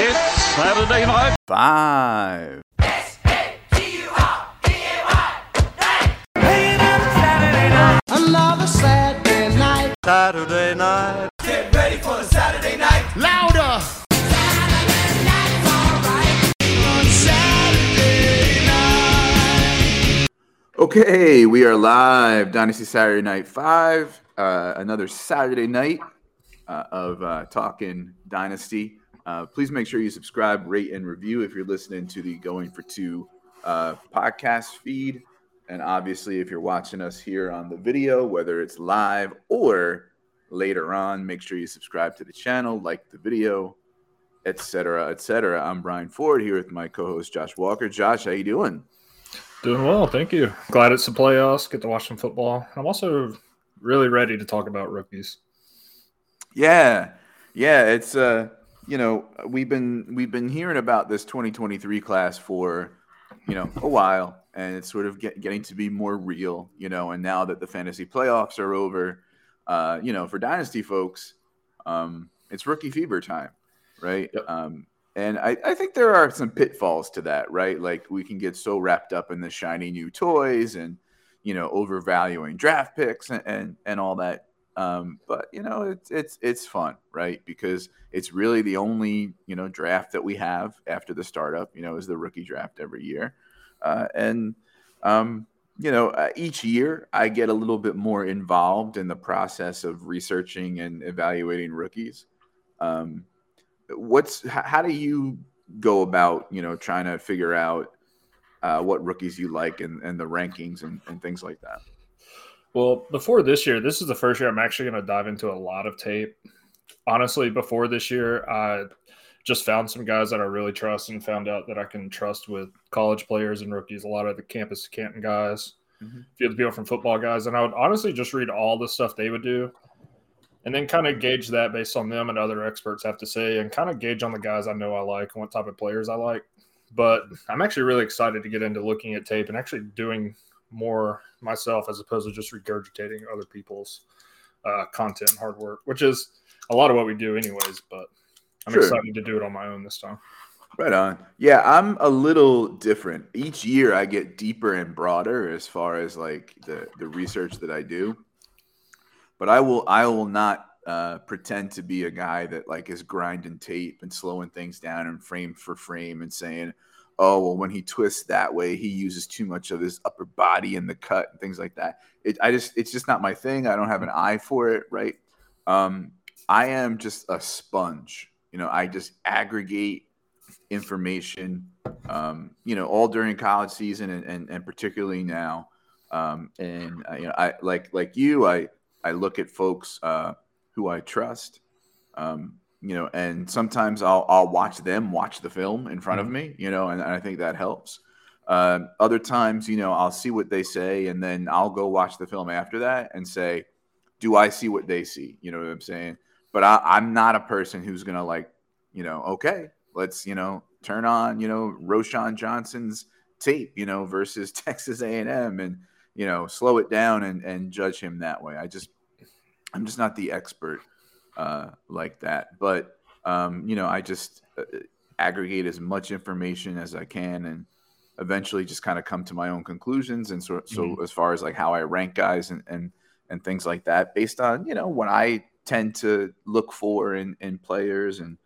It's Saturday night. Five. Another Saturday night. Saturday night. Get ready for the Saturday night. Louder. Okay, we are live. Dynasty Saturday Night Five. Uh, another Saturday night uh, of uh, talking Dynasty. Uh, please make sure you subscribe, rate, and review if you're listening to the Going for Two uh, podcast feed. And obviously, if you're watching us here on the video, whether it's live or later on, make sure you subscribe to the channel, like the video, etc., etc. I'm Brian Ford here with my co-host Josh Walker. Josh, how you doing? Doing well, thank you. Glad it's the playoffs. Get to watch some football. I'm also really ready to talk about rookies. Yeah, yeah. It's uh, you know, we've been we've been hearing about this 2023 class for you know a while, and it's sort of get, getting to be more real, you know. And now that the fantasy playoffs are over, uh, you know, for dynasty folks, um, it's rookie fever time, right? Yep. Um, and I, I think there are some pitfalls to that, right? Like we can get so wrapped up in the shiny new toys and you know overvaluing draft picks and and, and all that. Um, but you know it's it's it's fun, right? Because it's really the only you know draft that we have after the startup. You know, is the rookie draft every year, uh, and um, you know uh, each year I get a little bit more involved in the process of researching and evaluating rookies. Um, what's how do you go about you know trying to figure out uh, what rookies you like and, and the rankings and, and things like that Well, before this year, this is the first year I'm actually going to dive into a lot of tape. Honestly, before this year, I just found some guys that I really trust and found out that I can trust with college players and rookies, a lot of the campus Canton guys, Mhm. a few of the people from football guys. And I would honestly just read all the stuff they would do and then kind of gauge that based on them and other experts have to say and kind of gauge on the guys I know I like and what type of players I like. But I'm actually really excited to get into looking at tape and actually doing more myself as opposed to just regurgitating other people's uh, content and hard work, which is a lot of what we do anyways. But I'm Sure. excited to do it on my own this time. right on yeah i'm a little different each year i get deeper and broader as far as like the the research that i do but i will i will not uh, pretend to be a guy that like is grinding tape and slowing things down and frame for frame and saying oh well when he twists that way he uses too much of his upper body in the cut and things like that. It, i just it's just not my thing. I don't have an eye for it right? Um, i am just a sponge. You know i just aggregate information um, you know all during college season and, and, and particularly now. Um, and uh, you know i like like you i i look at folks uh, who i trust. Um, you know and sometimes i'll i'll watch them watch the film in front of me you know and, and i think that helps. Uh, other times you know i'll see what they say and then i'll go watch the film after that and say do i see what they see? You know what i'm saying? But I, i'm not a person who's gonna like you know okay let's you know turn on you know roshan johnson's tape you know versus texas a&m and you know slow it down and and judge him that way. I just i'm just not the expert uh, like that. But um, you know, I just uh, aggregate as much information as I can, and eventually just kind of come to my own conclusions. And so, so as far as like how I rank guys and and and things like that, based on you know what I tend to look for in in players, and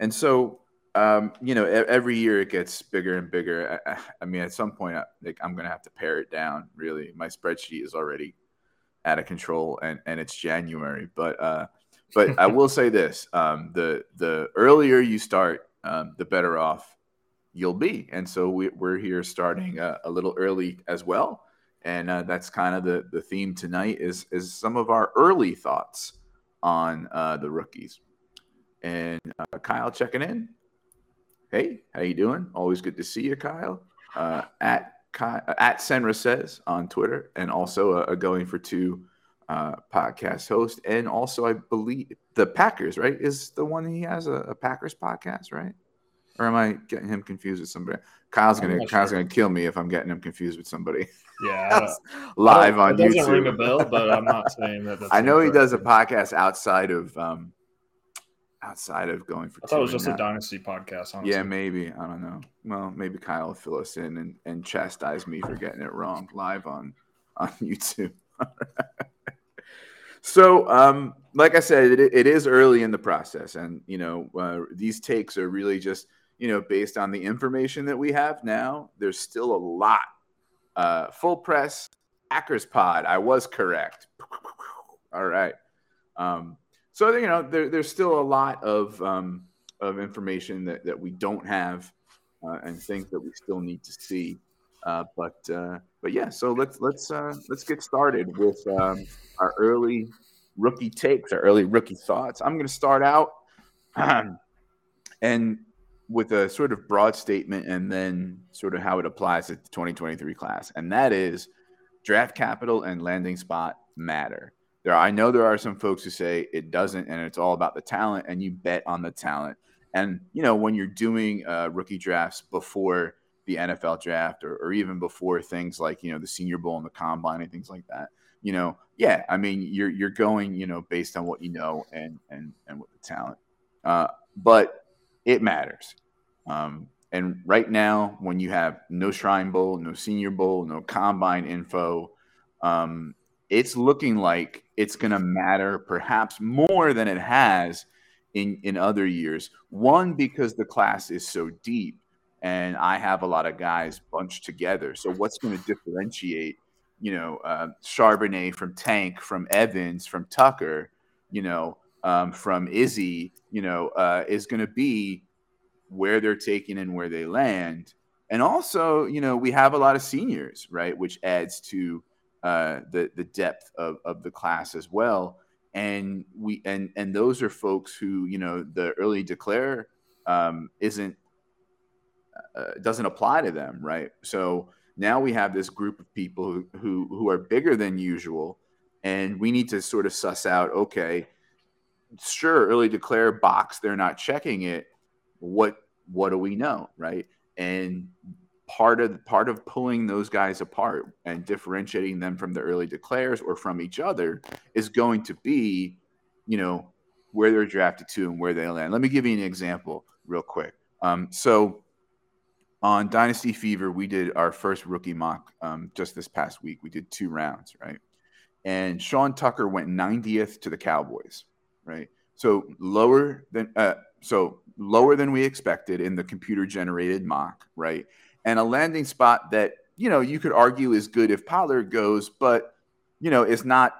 and so. Um, you know, every year it gets bigger and bigger. I, I- I mean, at some point, I, like I'm gonna have to pare it down. Really, my spreadsheet is already out of control, and and it's January. But uh, but I will say this: um, the the earlier you start, um, the better off you'll be. And so we, we're here starting uh, a little early as well, and uh, that's kind of the the theme tonight is is some of our early thoughts on uh, the rookies. And uh, Kyle checking in. Hey, how you doing? Always good to see you, Kyle. Uh, at Ky- at Senra says on Twitter, and also a, a going for two uh, podcast host, and also I believe the Packers, right, is the one he has a, a Packers podcast, right? Or am I getting him confused with somebody? Kyle's I'm gonna Kyle's sure. gonna kill me if I'm getting him confused with somebody Yeah, live on don't- it doesn't ring a YouTube. bell, but I'm not saying that. That's I know he does a podcast outside of um, outside of going for. I thought it was just a dynasty podcast. Honestly. Yeah, maybe I don't know. Well, maybe Kyle will fill us in and, and chastise me for getting it wrong live on on YouTube. So, um, like I said, it, it is early in the process, and you know uh, these takes are really just you know based on the information that we have now. There's still a lot. Uh, full press Packers pod. I was correct. All right. Um, so you know there, there's still a lot of um, of information that, that we don't have uh, and things that we still need to see. Uh, but uh, but yeah, so let's let's uh, let's get started with um, our early rookie takes, our early rookie thoughts. I'm going to start out and with a sort of broad statement, and then sort of how it applies to the 2023 class, and that is draft capital and landing spot matter. There, I know there are some folks who say it doesn't, and it's all about the talent, and you bet on the talent. And you know, when you're doing uh, rookie drafts before the NFL draft, or, or even before things like you know the Senior Bowl and the Combine and things like that, you know, yeah, I mean, you're you're going, you know, based on what you know and and and with the talent. Uh, but it matters. Um, and right now, when you have no Shrine Bowl, no Senior Bowl, no Combine info, um, it's looking like it's going to matter perhaps more than it has in in other years. One because the class is so deep, and I have a lot of guys bunched together. So what's going to differentiate, you know, uh, Charbonnet from Tank, from Evans, from Tucker, you know, um, from Izzy, you know, uh, is going to be where they're taken and where they land. And also, you know, we have a lot of seniors, right, which adds to uh, the the depth of, of the class as well. And we and and those are folks who you know the early declare um, isn't uh, doesn't apply to them, right? So now we have this group of people who, who who are bigger than usual, and we need to sort of suss out. Okay, sure, early declare box, they're not checking it. What what do we know, right? And part of part of pulling those guys apart and differentiating them from the early declares or from each other is going to be, you know, where they're drafted to and where they land. Let me give you an example real quick. Um, so on Dynasty Fever, we did our first rookie mock um, just this past week. We did two rounds, right? And Sean Tucker went 90th to the Cowboys, right? So lower than uh, so lower than we expected in the computer generated mock, right? And a landing spot that you know you could argue is good if Pollard goes, but you know is not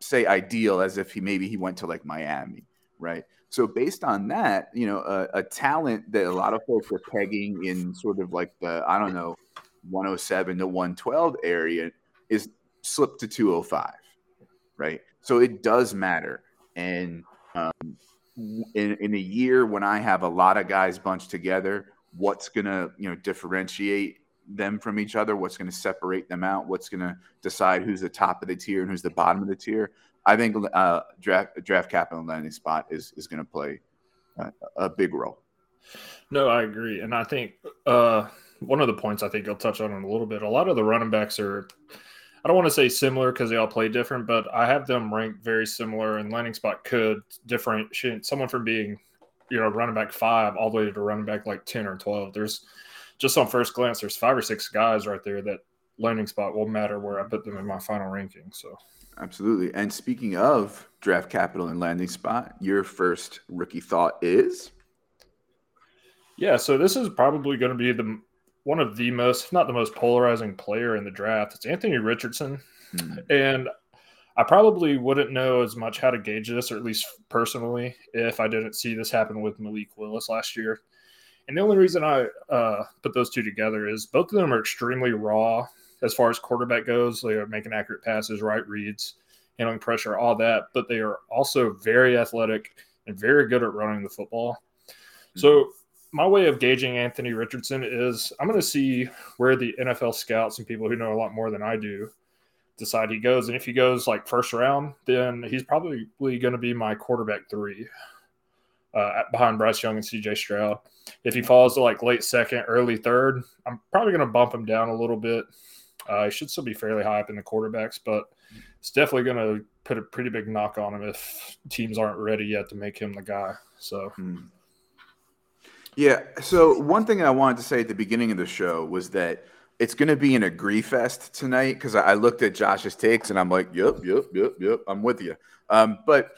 say ideal as if he maybe he went to like Miami, right? So based on that, you know, a, a talent that a lot of folks are pegging in sort of like the I don't know 107 to 112 area is slipped to 205, right? So it does matter, and um, in, in a year when I have a lot of guys bunched together, what's to you know differentiate them from each other? What's going to separate them out? What's going to decide who's the top of the tier and who's the bottom of the tier? I think uh, draft draft capital landing spot is is going to play a, a big role. No, I agree, and I think uh, one of the points I think you'll touch on in a little bit. A lot of the running backs are. I don't want to say similar because they all play different, but I have them ranked very similar. And landing spot could differentiate someone from being, you know, running back five all the way to running back like ten or twelve. There's just on first glance, there's five or six guys right there that landing spot will matter where I put them in my final ranking. So Absolutely. And speaking of draft capital and landing spot, your first rookie thought is Yeah, so this is probably going to be the one of the most, not the most polarizing player in the draft. It's Anthony Richardson, Hmm. and I probably wouldn't know as much how to gauge this, or at least personally, if I didn't see this happen with Malik Willis last year. And the only reason I uh, put those two together is both of them are extremely raw as far as quarterback goes. They are making accurate passes, right reads, handling pressure, all that. But they are also very athletic and very good at running the football. So my way of gauging Anthony Richardson is I'm going to see where the NFL scouts and people who know a lot more than I do decide he goes. And if he goes like first round, then he's probably going to be my quarterback three uh, behind Bryce Young and CJ Stroud. If he falls to like late second, early third, I'm probably going to bump him down a little bit. Uh, he should still be fairly high up in the quarterbacks, but it's definitely going to put a pretty big knock on him if teams aren't ready yet to make him the guy. So. Hmm. Yeah. So one thing I wanted to say at the beginning of the show was that it's going to be an agree fest tonight because I, I looked at Josh's takes and I'm like, yep, yep, yep, yep, I'm with you. Um, but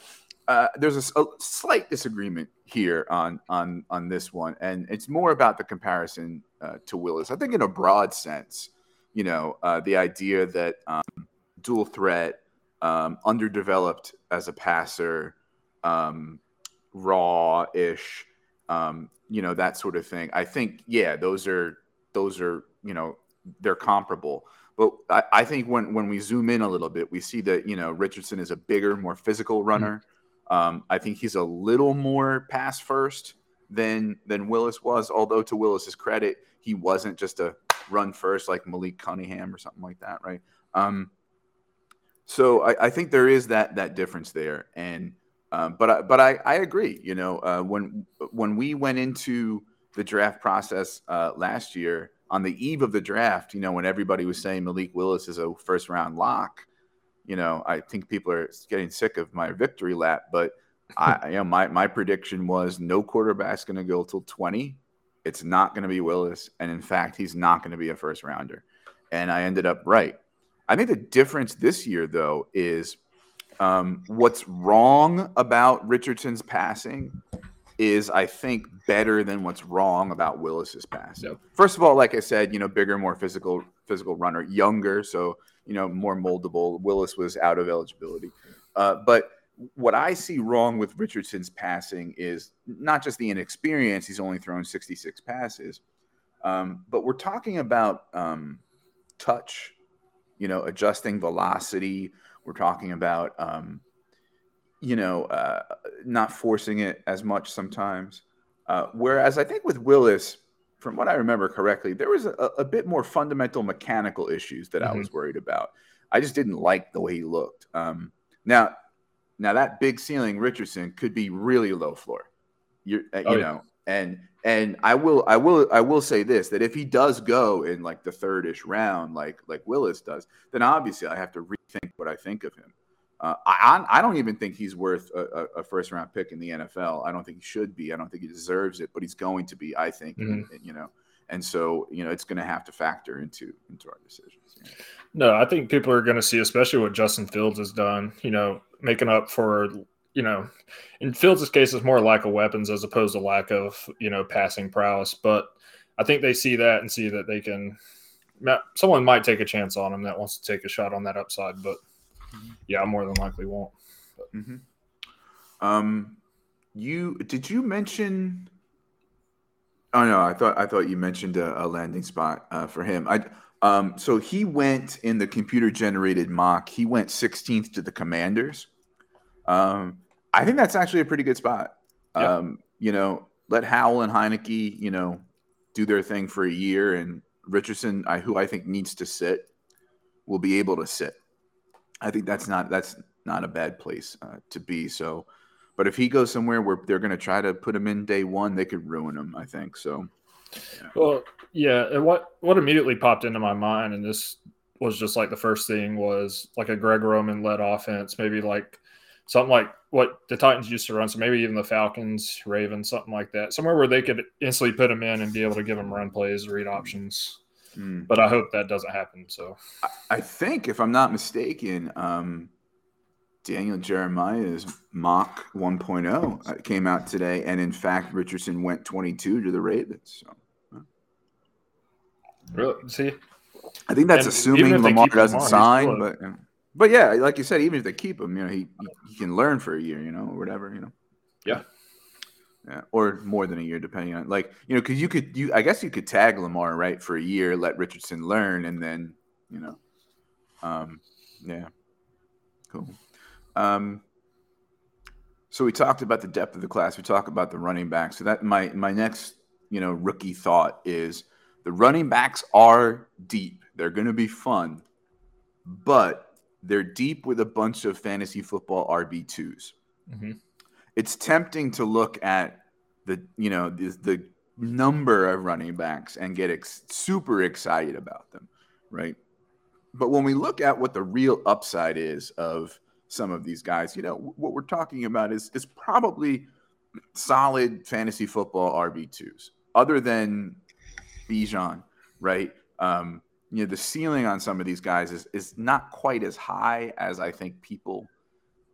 uh, there's a slight disagreement here on on on this one, and it's more about the comparison uh, to Willis. I think in a broad sense, you know, uh, the idea that um, dual threat, um, underdeveloped as a passer, um, raw ish, um, you know, that sort of thing. I think, yeah, those are those are you know they're comparable. But I, I think when when we zoom in a little bit, we see that you know Richardson is a bigger, more physical runner. Um, I think he's a little more pass first than than Willis was. Although to Willis's credit, he wasn't just a run first like Malik Cunningham or something like that, right? Um, so I, I think there is that that difference there, and um, but I, but I, I agree. You know, uh, when when we went into the draft process uh, last year on the eve of the draft, you know, when everybody was saying Malik Willis is a first round lock, you know, I think people are getting sick of my victory lap. But I, you know, my my prediction was no quarterback's going to go till twenty. It's not going to be Willis, and in fact, he's not going to be a first rounder. And I ended up right. I think the difference this year, though, is um, what's wrong about Richardson's passing is, I think, better than what's wrong about Willis's passing. Yep. First of all, like I said, you know, bigger, more physical, physical runner, younger, so you know, more moldable. Willis was out of eligibility, uh, but what I see wrong with Richardson's passing is not just the inexperience; he's only thrown 66 passes, um, but we're talking about um, touch, you know, adjusting velocity. We're talking about, um, you know, uh, not forcing it as much sometimes. Uh, whereas I think with Willis, from what I remember correctly, there was a, a bit more fundamental mechanical issues that I Mhm. was worried about. I just didn't like the way he looked. Um, now, now that big ceiling Richardson could be really low floor. You're, uh, you Oh, yeah. know, and and I will I will I will say this that if he does go in like the third-ish round, like like Willis does, then obviously I have to rethink what I think of him. Uh, I I don't even think he's worth a, a, first round pick in the NFL. I don't think he should be. I don't think he deserves it, but he's going to be. I think Mhm. you know, and so you know it's going to have to factor into into our decisions. you know. No, I think people are going to see, especially what Justin Fields has done, you know, making up for, you know, in Fields' case, it's more lack of weapons as opposed to lack of, you know, passing prowess. But I think they see that and see that they can, someone might take a chance on him that wants to take a shot on that upside. But yeah, more than likely won't. Mhm. Um, you did you mention? Oh no, I thought I thought you mentioned a, a landing spot uh, for him. I um, so he went in the computer generated mock. He went 16th to the Commanders. Um, I think that's actually a pretty good spot. Yeah. Um, you know, let Howell and Heinicke, you know, do their thing for a year, and Richardson, I, who I think needs to sit, will be able to sit. I think that's not that's not a bad place uh, to be. So, but if he goes somewhere where they're going to try to put him in day one, they could ruin him. I think so. Well, yeah. And what what immediately popped into my mind, and this was just like the first thing was like a Greg Roman led offense, maybe like something like what the Titans used to run. So maybe even the Falcons, Ravens, something like that. Somewhere where they could instantly put him in and be able to give him run plays, read options. Mm. But I hope that doesn't happen. So I think, if I'm not mistaken, um, Daniel Jeremiah's mock 1.0 uh, came out today, and in fact, Richardson went 22 to the Ravens. So really, see, I think that's And assuming even if they Lamar doesn't Lamar, sign, but uh, but yeah, like you said, even if they keep him, you know, he he can learn for a year, you know, or whatever, you know. Yeah. Yeah, or more than a year, depending on like you know, because you could you I guess you could tag Lamar right for a year, let Richardson learn, and then you know, um, yeah, cool. Um, so we talked about the depth of the class. We talked about the running back. So that my my next you know rookie thought is the running backs are deep. They're going to be fun, but they're deep with a bunch of fantasy football RB 2s Mhm. It's tempting to look at the you know the, the number of running backs and get ex- super excited about them, right? But when we look at what the real upside is of some of these guys. You know, what we're talking about is is probably solid fantasy football RB2s, other than Bijan, right? Um, you know, the ceiling on some of these guys is is not quite as high as I think people,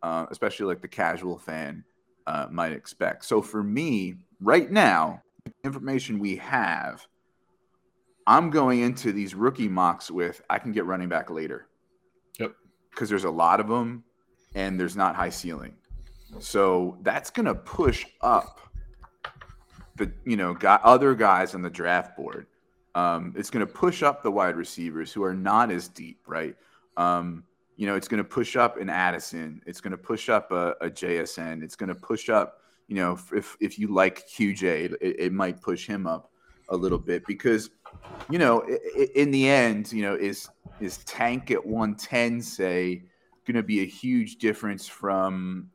uh, especially like the casual fan, uh, might expect. So for me, right now, information we have, I'm going into these rookie mocks with I can get running back later. Yep. Because there's a lot of them, and there's not high ceiling. So that's going to push up the you know got other guys on the draft board. Um, it's going to push up the wide receivers who are not as deep, right? Um, you know, it's going to push up an Addison. It's going to push up a, a, JSN. It's going to push up, you know, if if you like QJ, it, it might push him up a little bit because, you know, in the end, you know, is is Tank at 110 say going to be a huge difference from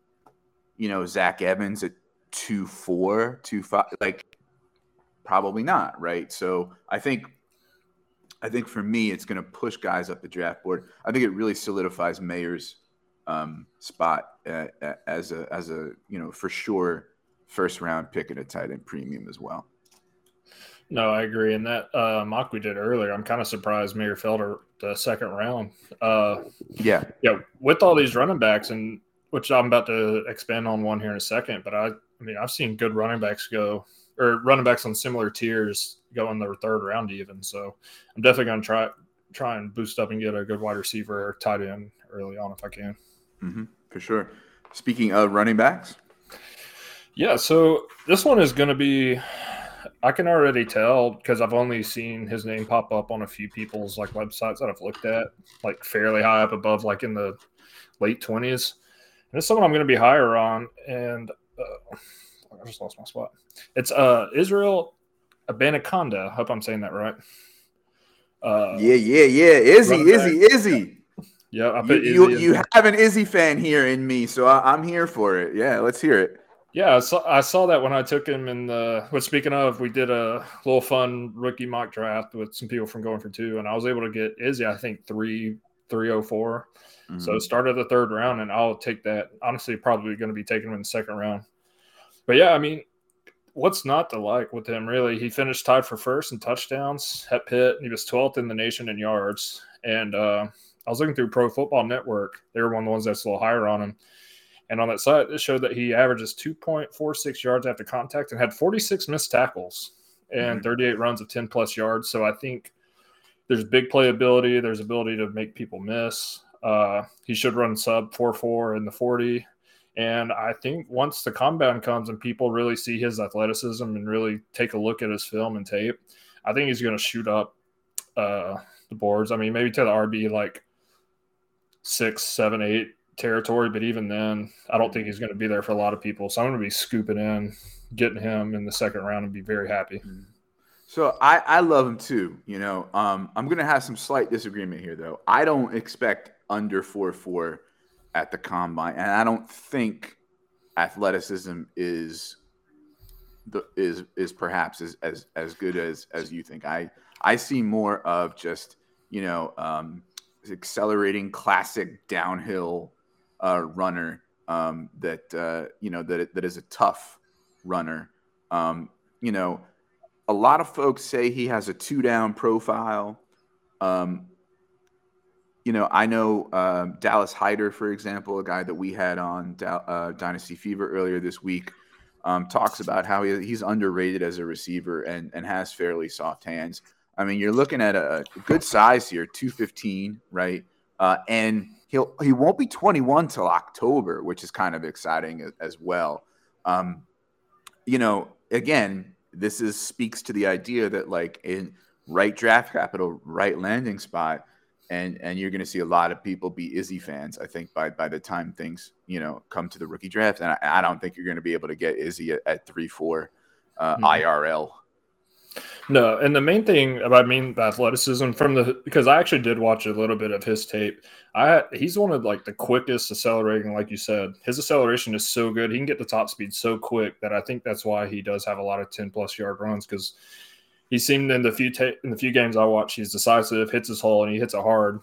you know, Zach Evans at two four, two five, like probably not, right? So I think I think for me, it's going to push guys up the draft board. I think it really solidifies Mayer's um, spot uh, as a as a you know for sure first round pick at a tight end premium as well. No, I agree. And that uh, mock we did earlier, I'm kind of surprised Mayer Felder the second round. Uh, yeah, yeah. With all these running backs, and which I'm about to expand on one here in a second. But I, I mean, I've seen good running backs go or running backs on similar tiers go in the third round even. So I'm definitely going to try try and boost up and get a good wide receiver or tight end early on if I can. Mm-hmm, for sure. Speaking of running backs, yeah. So this one is going to be. I can already tell because I've only seen his name pop up on a few people's like websites that I've looked at, like fairly high up above, like in the late twenties. And it's someone I'm going to be higher on. And uh, I just lost my spot. It's uh, Israel Abanikanda. I hope I'm saying that right. Uh, yeah, yeah, yeah. Izzy, Izzy, Izzy. Yeah, I you, you, you have an Izzy fan here in me, so I, am here for it. Yeah, let's hear it. Yeah, I saw, I saw that when I took him in the. But speaking of, we did a little fun rookie mock draft with some people from going for two, and I was able to get Izzy. I think three three oh four. Mm-hmm. So start of the third round, and I'll take that. Honestly, probably going to be taking him in the second round. But yeah, I mean, what's not to like with him? Really, he finished tied for first in touchdowns at Pitt. He was 12th in the nation in yards. And uh, I was looking through Pro Football Network. They were one of the ones that's a little higher on him. And on that site, it showed that he averages 2.46 yards after contact and had 46 missed tackles and mm-hmm. 38 runs of 10 plus yards. So I think there's big playability. There's ability to make people miss. Uh, he should run sub 4 4 in the 40. And I think once the combine comes and people really see his athleticism and really take a look at his film and tape, I think he's going to shoot up uh, the boards. I mean, maybe to the RB like six, seven, eight territory, but even then, I don't think he's going to be there for a lot of people. So I'm going to be scooping in, getting him in the second round, and be very happy. So I, I love him too. You know, um, I'm going to have some slight disagreement here, though. I don't expect under four four at the combine, and I don't think athleticism is the is is perhaps as as, as good as as you think. I I see more of just you know um, accelerating classic downhill uh, runner um, that uh, you know that that is a tough runner. Um, you know, a lot of folks say he has a two down profile. Um, you know, I know um, Dallas Hyder, for example, a guy that we had on uh, Dynasty Fever earlier this week, um, talks about how he, he's underrated as a receiver and, and has fairly soft hands. I mean, you're looking at a, good size here, 215, right? Uh, and he'll he won't be 21 till October, which is kind of exciting as, as well. Um, you know, again, this is speaks to the idea that like in right draft capital, right landing spot and and you're going to see a lot of people be Izzy fans. I think by by the time things you know come to the rookie draft, and I, I don't think you're going to be able to get Izzy at, at three four uh, mm-hmm. IRL. No, and the main thing about I mean athleticism from the because I actually did watch a little bit of his tape. I he's one of like the quickest accelerating, like you said. His acceleration is so good; he can get the top speed so quick that I think that's why he does have a lot of ten plus yard runs because he seemed in the few ta- in the few games I watched, he's decisive, hits his hole, and he hits it hard.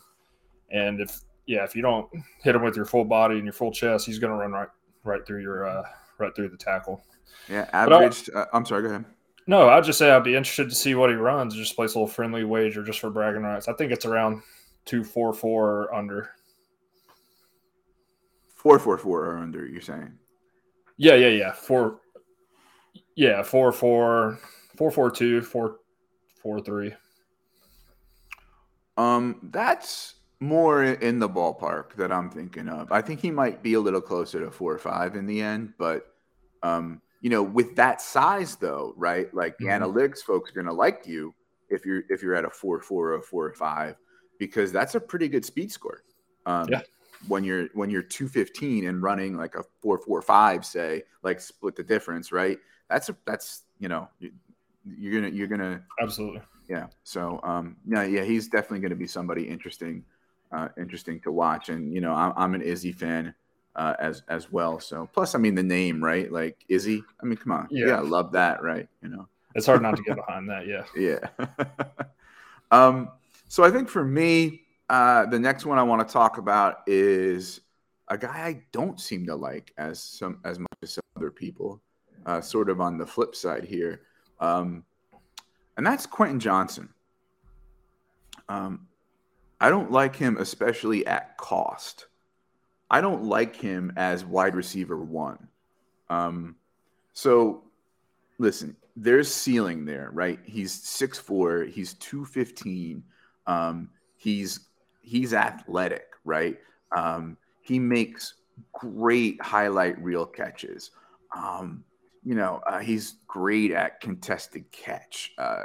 And if yeah, if you don't hit him with your full body and your full chest, he's going to run right right through your uh, right through the tackle. Yeah, averaged. Uh, I'm sorry. Go ahead. No, I'd just say I'd be interested to see what he runs. Just place a little friendly wager just for bragging rights. I think it's around two four four or under. Four four four or under. You're saying? Yeah, yeah, yeah. Four. Yeah, four four four four two four four three. Um, that's more in the ballpark that I'm thinking of. I think he might be a little closer to four or five in the end, but um, you know, with that size though, right? Like the mm-hmm. analytics folks are gonna like you if you're if you're at a four four or four or five, because that's a pretty good speed score. Um, yeah. When you're when you're two fifteen and running like a four four five, say like split the difference, right? That's a that's you know you're gonna you're gonna absolutely yeah. So um yeah yeah he's definitely gonna be somebody interesting uh, interesting to watch. And you know, I'm, I'm an Izzy fan uh, as as well. So plus, I mean, the name, right? Like Izzy. I mean, come on, yeah, yeah I love that, right? You know, it's hard not to get behind that. Yeah, yeah. um, so I think for me, uh, the next one I want to talk about is a guy I don't seem to like as some as much as some other people. Uh, sort of on the flip side here, um, and that's Quentin Johnson. Um, I don't like him, especially at cost. I don't like him as wide receiver one. Um, so listen, there's ceiling there, right? He's 6'4, he's 215. Um, he's he's athletic, right? Um, he makes great highlight reel catches. Um, you know, uh, he's great at contested catch, uh,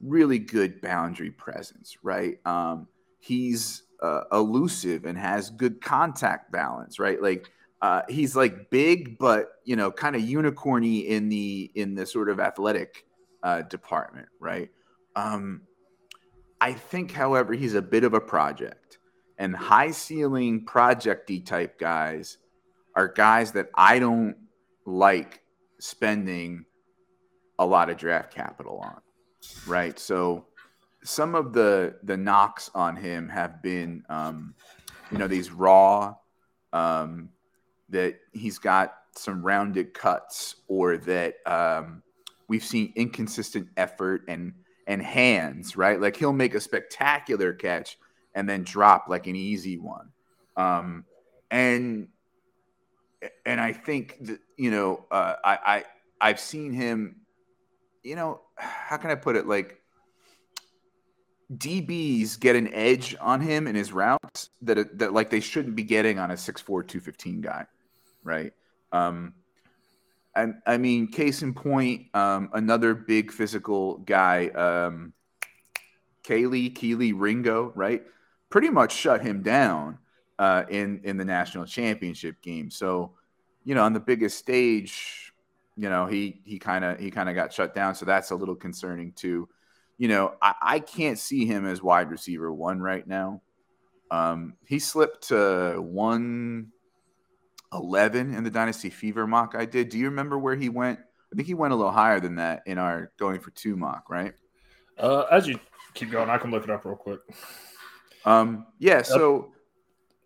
really good boundary presence, right? Um, he's uh, elusive and has good contact balance, right? Like uh, he's like big, but you know, kind of unicorny in the in the sort of athletic uh, department, right? Um, I think, however, he's a bit of a project, and high ceiling projecty type guys are guys that I don't like spending a lot of draft capital on, right? So some of the the knocks on him have been, um, you know, these raw, um, that he's got some rounded cuts, or that um, we've seen inconsistent effort and and hands, right? Like he'll make a spectacular catch and then drop like an easy one, um, and and I think that you know, uh, I I I've seen him, you know, how can I put it, like DBs get an edge on him in his routes that that like they shouldn't be getting on a 6'4", 215 guy, right? Um, and I mean, case in point, um, another big physical guy, um, Kelee Kelee Ringo, right? Pretty much shut him down uh, in in the national championship game. So, you know, on the biggest stage, you know, he he kind of he kind of got shut down. So that's a little concerning too you know, I, I can't see him as wide receiver one right now. Um, he slipped to 111 in the Dynasty Fever mock I did. Do you remember where he went? I think he went a little higher than that in our going for two mock, right? Uh, as you keep going, I can look it up real quick. Um, yeah, so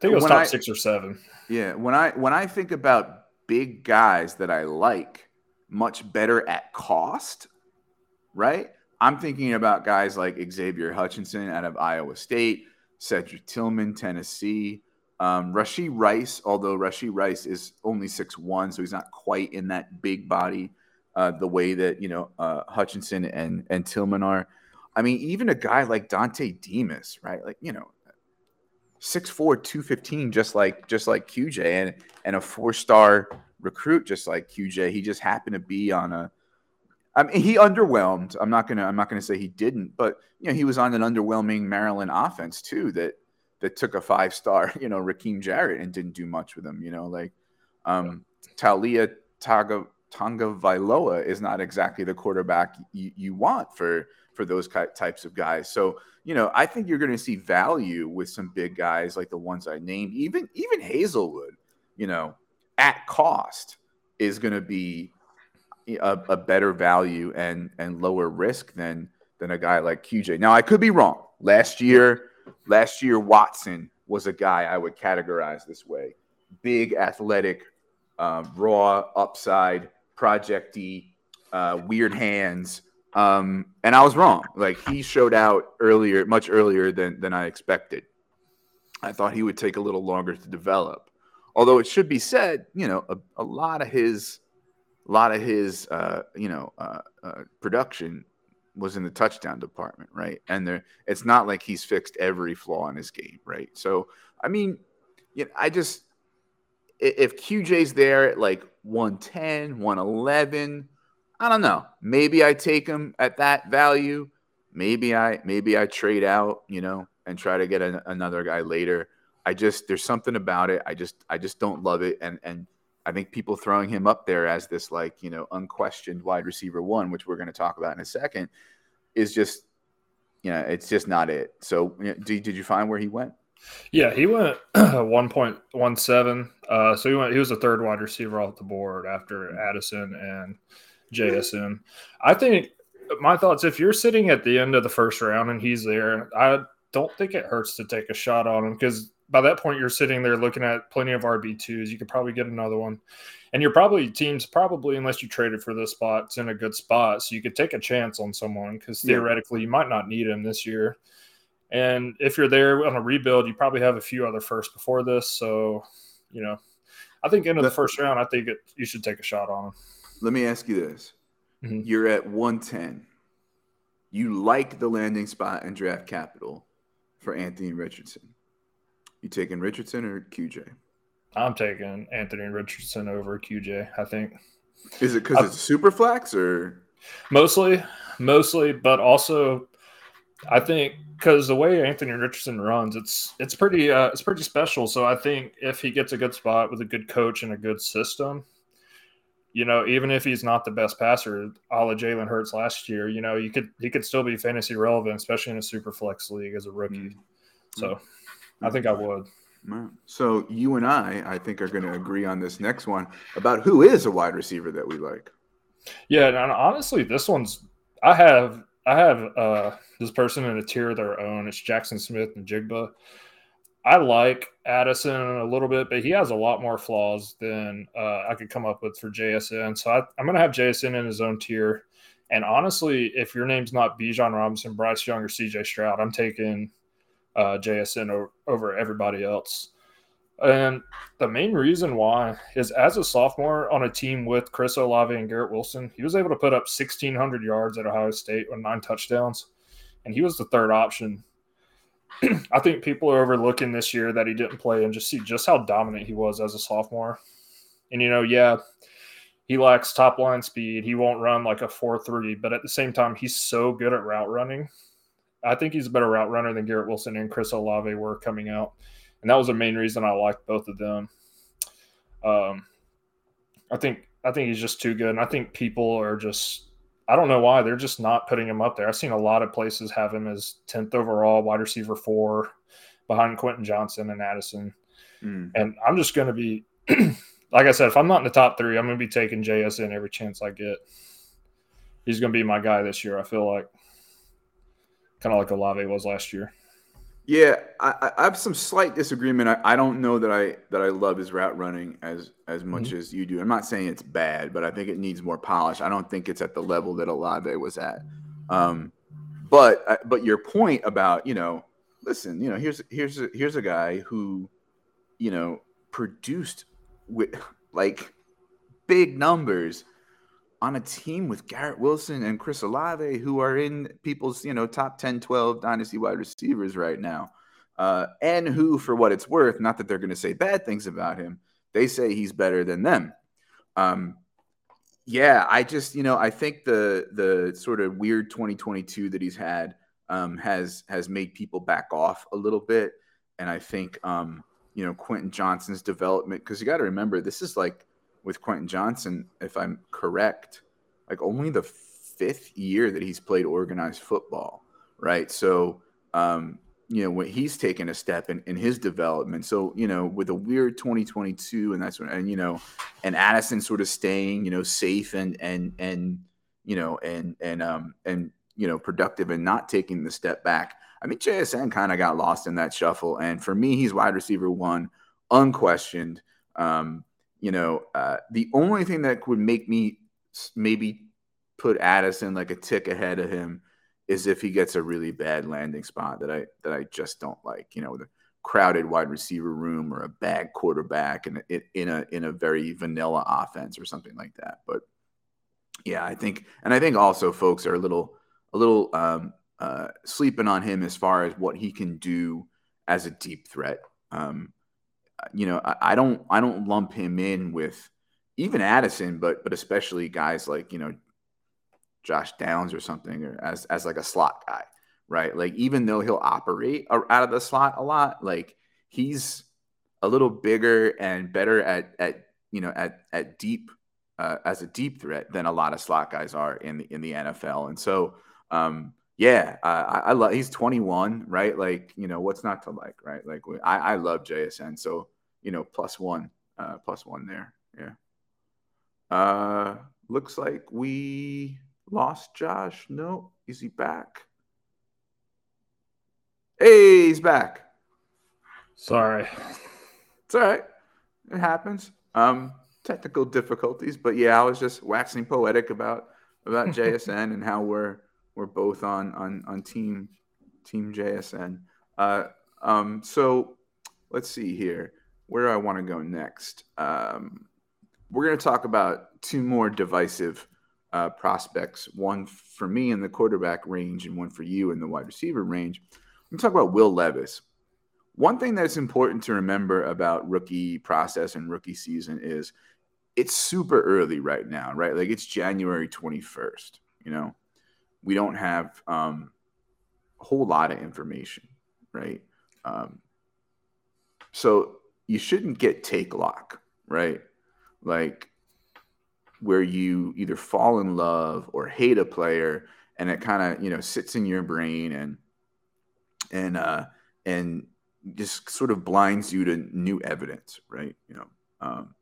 think it was top I, six or seven. Yeah, when I when I think about big guys that I like much better at cost, right? I'm thinking about guys like Xavier Hutchinson out of Iowa State, Cedric Tillman, Tennessee, um, Rice, although Rashee Rice is only six one, so he's not quite in that big body uh, the way that you know uh, Hutchinson and and Tillman are. I mean, even a guy like Dontay Demus, right? Like you know, 6'4", 215, just like just like QJ, and and a four star recruit just like QJ. He just happened to be on a I mean, he underwhelmed. I'm not gonna. I'm not gonna say he didn't, but you know, he was on an underwhelming Maryland offense too. That that took a five star, you know, Rakim Jarrett and didn't do much with him. You know, like um, Taulia Taga Tonga Vailoa is not exactly the quarterback you, you want for for those types of guys. So you know, I think you're going to see value with some big guys like the ones I named. Even even Hazelwood, you know, at cost is going to be a, a, better value and and lower risk than than a guy like QJ. Now I could be wrong. Last year, last year Watson was a guy I would categorize this way: big, athletic, uh, raw, upside, projecty, uh, weird hands. Um, and I was wrong. Like he showed out earlier, much earlier than than I expected. I thought he would take a little longer to develop. Although it should be said, you know, a, a lot of his, a lot of his, uh, you know, uh, uh, production was in the touchdown department, right? And there, it's not like he's fixed every flaw in his game, right? So, I mean, you know, I just, if QJ's there at like 110, 111, I don't know. Maybe I take him at that value. Maybe I, maybe I trade out, you know, and try to get a, another guy later. I just, there's something about it. I just, I just don't love it. And, and, I think people throwing him up there as this like you know unquestioned wide receiver one, which we're going to talk about in a second, is just you know it's just not it. So did, did you find where he went? Yeah, he went one point one seven. Uh, so he went. He was a third wide receiver off the board after Addison and JSN. I think my thoughts. If you're sitting at the end of the first round and he's there, I don't think it hurts to take a shot on him because by that point you're sitting there looking at plenty of RB twos. You could probably get another one, and you're probably teams probably unless you traded for this spot, it's in a good spot, so you could take a chance on someone because theoretically yeah. you might not need him this year. And if you're there on a rebuild, you probably have a few other firsts before this. So, you know, I think into the first round, I think it, you should take a shot on him. Let me ask you this: mm-hmm. You're at 110. You like the landing spot and draft capital for Anthony Richardson. You taking Richardson or QJ? I'm taking Anthony Richardson over QJ. I think. Is it because it's super flex or mostly, mostly, but also, I think because the way Anthony Richardson runs, it's it's pretty uh, it's pretty special. So I think if he gets a good spot with a good coach and a good system, you know, even if he's not the best passer, a la Jalen Hurts last year, you know, you could he could still be fantasy relevant, especially in a super flex league as a rookie. Mm-hmm. So I think I would. So you and I, I think, are going to agree on this next one about who is a wide receiver that we like. Yeah, and honestly, this one's I have I have uh, this person in a tier of their own. It's Jackson Smith-Njigba. I like Addison a little bit, but he has a lot more flaws than uh, I could come up with for JSN. So I, am going to have JSN in his own tier. And honestly, if your name's not Bijan Robinson, Bryce Young, or CJ Stroud, I'm taking uh, JSN over, over everybody else. And the main reason why is as a sophomore on a team with Chris Olave and Garrett Wilson, he was able to put up 1,600 yards at Ohio State with nine touchdowns, and he was the third option. I think people are overlooking this year that he didn't play and just see just how dominant he was as a sophomore. And, you know, yeah, he lacks top line speed. He won't run like a 4 3, but at the same time, he's so good at route running I think he's a better route runner than Garrett Wilson and Chris Olave were coming out, and that was the main reason I liked both of them. Um, I think I think he's just too good, and I think people are just I don't know why they're just not putting him up there. I've seen a lot of places have him as tenth overall, wide receiver four, behind Quentin Johnson and Addison, mm. and I'm just going to be. like I said, if I'm not in the top three, I'm going to be taking JSN every chance I get. He's going to be my guy this year. I feel like kind of like Olave was last year. Yeah, I, I have some slight disagreement. I, I don't know that I that I love his route running as as much mm-hmm. as you do. I'm not saying it's bad, but I think it needs more polish. I don't think it's at the level that Olave was at. Um, but uh, but your point about you know, listen, you know, here's here's a, here's a guy who, you know, produced with like big numbers on a team with Garrett Wilson and Chris Olave, who are in people's, you know, top 10, 12 dynasty wide receivers right now. Uh, and who, for what it's worth, not that they're going to say bad things about him, they say he's better than them. Um, yeah, I just, you know, I think the the sort of weird 2022 that he's had um, has has made people back off a little bit, and I think, um, you know, Quentin Johnson's development because you got to remember this is like with Quentin Johnson, if I'm correct, like only the fifth year that he's played organized football, right? So, um, you know, when he's taken a step in, in his development. So, you know, with a weird 2022 and that's when, and, you know, and Addison sort of staying, you know, safe and, and, and, you know, and, and, um, and, you know, productive and not taking the step back. I mean, JSN kind of got lost in that shuffle. And for me, he's wide receiver one, unquestioned. Um, you know, uh, the only thing that would make me maybe put Addison like a tick ahead of him is if he gets a really bad landing spot that I that I just don't like. You know, the crowded wide receiver room or a bad quarterback and in, in a in a very vanilla offense or something like that. But yeah, I think, and I think also folks are a little a little um, uh, sleeping on him as far as what he can do as a deep threat. Um, you know, I, I don't I don't lump him in with even Addison, but but especially guys like you know Josh Downs or something, or as as like a slot guy, right? Like even though he'll operate out of the slot a lot, like he's a little bigger and better at at you know at at deep uh, as a deep threat than a lot of slot guys are in the in the NFL, and so um, yeah, I, I love. He's 21, right? Like you know what's not to like, right? Like I I love JSN, so you know plus one, uh, plus one there, yeah. Uh, looks like we Lost Josh? No. Is he back? Hey, he's back. Sorry. It's all right. It happens. Um, technical difficulties, but yeah, I was just waxing poetic about about JSN and how we're we're both on on on team team JSN. Uh, um, so let's see here. Where do I want to go next? Um, we're going to talk about two more divisive uh, prospects, one for me in the quarterback range and one for you in the wide receiver range. I'm talk about Will Levis. One thing that's important to remember about rookie process and rookie season is it's super early right now, right? Like it's January 21st. You know, we don't have um, a whole lot of information, right? Um, so you shouldn't get take lock, right? Like where you either fall in love or hate a player and it kind of you know sits in your brain and and uh and just sort of blinds you to new evidence right? You know um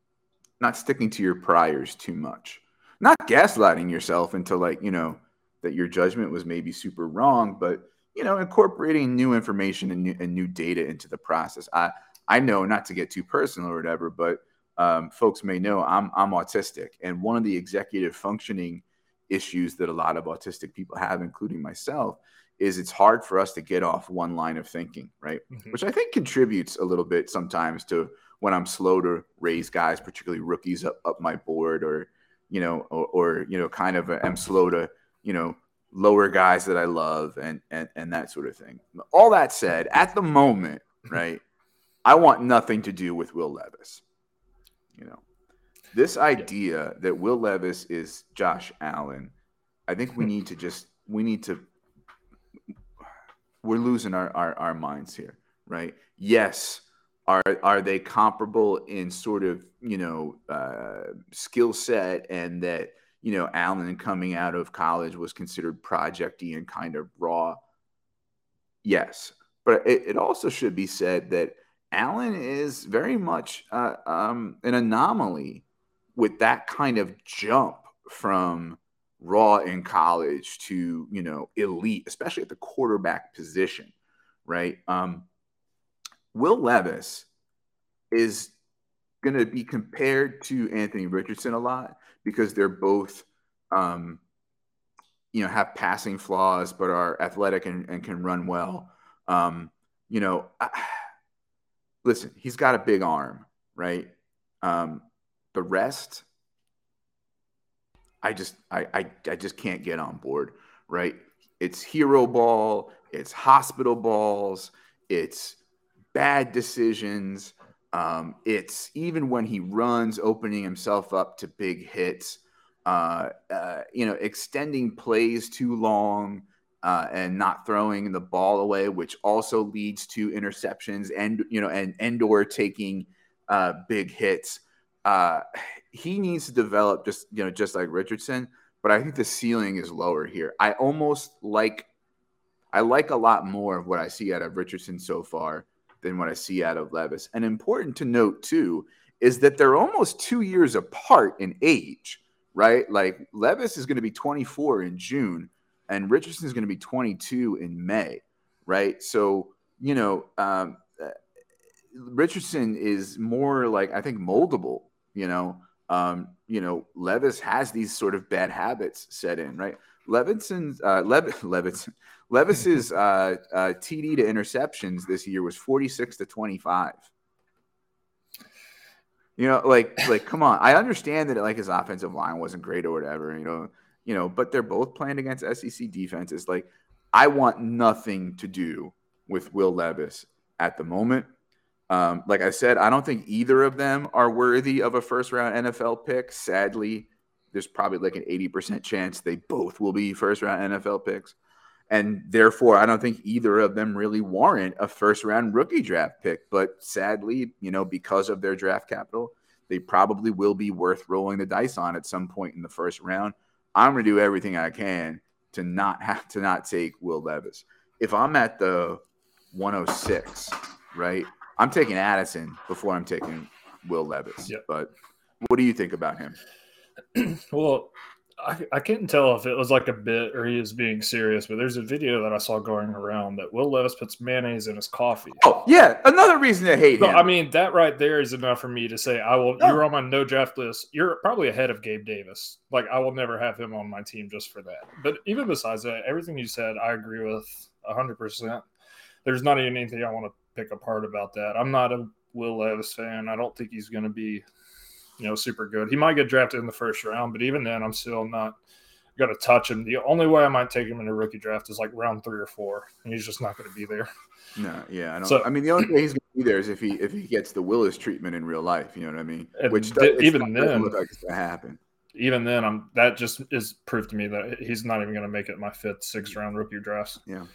not sticking to your priors too much. Not gaslighting yourself into like you know that your judgment was maybe super wrong but you know incorporating new information and new, and new data into the process. I i know not to get too personal or whatever but um, folks may know I'm I'm autistic, and one of the executive functioning issues that a lot of autistic people have, including myself, is it's hard for us to get off one line of thinking, right? Mm-hmm. Which I think contributes a little bit sometimes to when I'm slow to raise guys, particularly rookies, up, up my board, or you know, or, or you know, kind of am slow to you know lower guys that I love and and and that sort of thing. All that said, at the moment, right, I want nothing to do with Will Levis. You know, this idea that Will Levis is Josh Allen, I think we need to just we need to we're losing our, our, our minds here, right? Yes, are are they comparable in sort of you know uh, skill set and that you know Allen coming out of college was considered projecty and kind of raw? Yes, but it, it also should be said that Allen is very much uh, um, an anomaly with that kind of jump from raw in college to you know elite, especially at the quarterback position, right? Um, Will Levis is going to be compared to Anthony Richardson a lot because they're both, um, you know, have passing flaws but are athletic and, and can run well. Um, you know. I, listen, he's got a big arm, right? Um, the rest, I just I, I I just can't get on board, right? It's hero ball, it's hospital balls, it's bad decisions. Um, it's even when he runs, opening himself up to big hits, uh, uh, you know, extending plays too long, uh, and not throwing the ball away, which also leads to interceptions and you know and Endor taking uh, big hits. Uh, he needs to develop just you know just like Richardson, but I think the ceiling is lower here. I almost like I like a lot more of what I see out of Richardson so far than what I see out of Levis. And important to note too is that they're almost two years apart in age, right? Like Levis is going to be 24 in June and Richardson is going to be 22 in May, right? So you know, um, uh, Richardson is more like I think moldable. You know, um, you know, Levis has these sort of bad habits set in, right? Levinson's uh, Lev- Levinson, Levis's uh, uh, TD to interceptions this year was 46 to 25. You know, like like come on. I understand that like his offensive line wasn't great or whatever, you know, you know, but they're both playing against SEC defenses. Like I want nothing to do with Will Levis at the moment. Um, like I said, I don't think either of them are worthy of a first round NFL pick. Sadly, there's probably like an 80% chance they both will be first round NFL picks. And therefore, I don't think either of them really warrant a first round rookie draft pick. But sadly, you know, because of their draft capital, they probably will be worth rolling the dice on at some point in the first round. I'm going to do everything I can to not have to not take Will Levis. If I'm at the 106, right, I'm taking Addison before I'm taking Will Levis. Yep. But what do you think about him? well, I, I couldn't tell if it was like a bit or he was being serious, but there's a video that I saw going around that Will Levis puts mayonnaise in his coffee. Oh yeah, another reason to hate So, him. I mean, that right there is enough for me to say I will. No. You're on my no draft list. You're probably ahead of Gabe Davis. Like I will never have him on my team just for that. But even besides that, everything you said, I agree with hundred percent. There's not even anything I want to pick apart about that. I'm not a Will Levis fan. I don't think he's going to be, you know, super good. He might get drafted in the first round, but even then, I'm still not going to touch him. The only way I might take him in a rookie draft is like round three or four, and he's just not going to be there. no, yeah, I don't. So- I mean, the only way he's going to be there is if he if he gets the Willis treatment in real life. You know what I mean? Which does, even then- look like it's going to happen. even then, I'm that just is proof to me that he's not even going to make it my fifth, sixth round rookie draft. Yeah.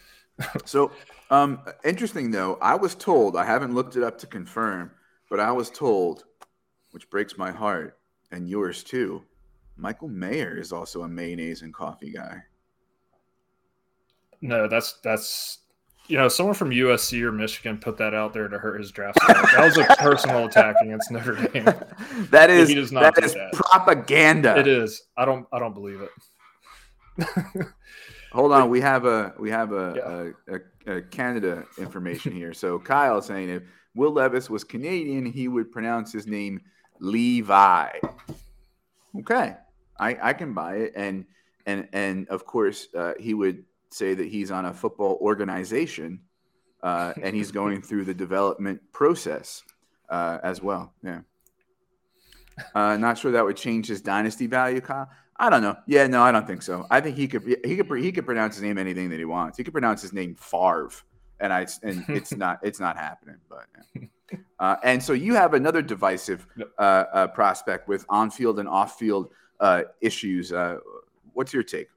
So, um, interesting though, I was told, I haven't looked it up to confirm, but I was told, which breaks my heart and yours too, Michael Mayer is also a mayonnaise and coffee guy. No, that's that's you know someone from USC or Michigan put that out there to hurt his draft. stock. that was a personal attack against Notre Dame. that is He does not that that. propaganda. It is. I don't. I don't believe it. Hold on, we have a we have a, a, a, a Canada information here. So Kyle saying if Will Levis was Canadian, he would pronounce his name Levi. Okay, I I can buy it, and and and of course uh, he would say that he's on a football organization, uh, and he's going through the development process uh, as well. Yeah. Uh, not sure that would change his dynasty value, Kyle. I don't know. Yeah, no, I don't think so. I think he could he could he could pronounce his name anything that he wants. He could pronounce his name Favre, and I and it's not it's not happening. But yeah. uh, and so you have another divisive uh, uh, prospect with on field and off field uh, issues. Uh, what's your take?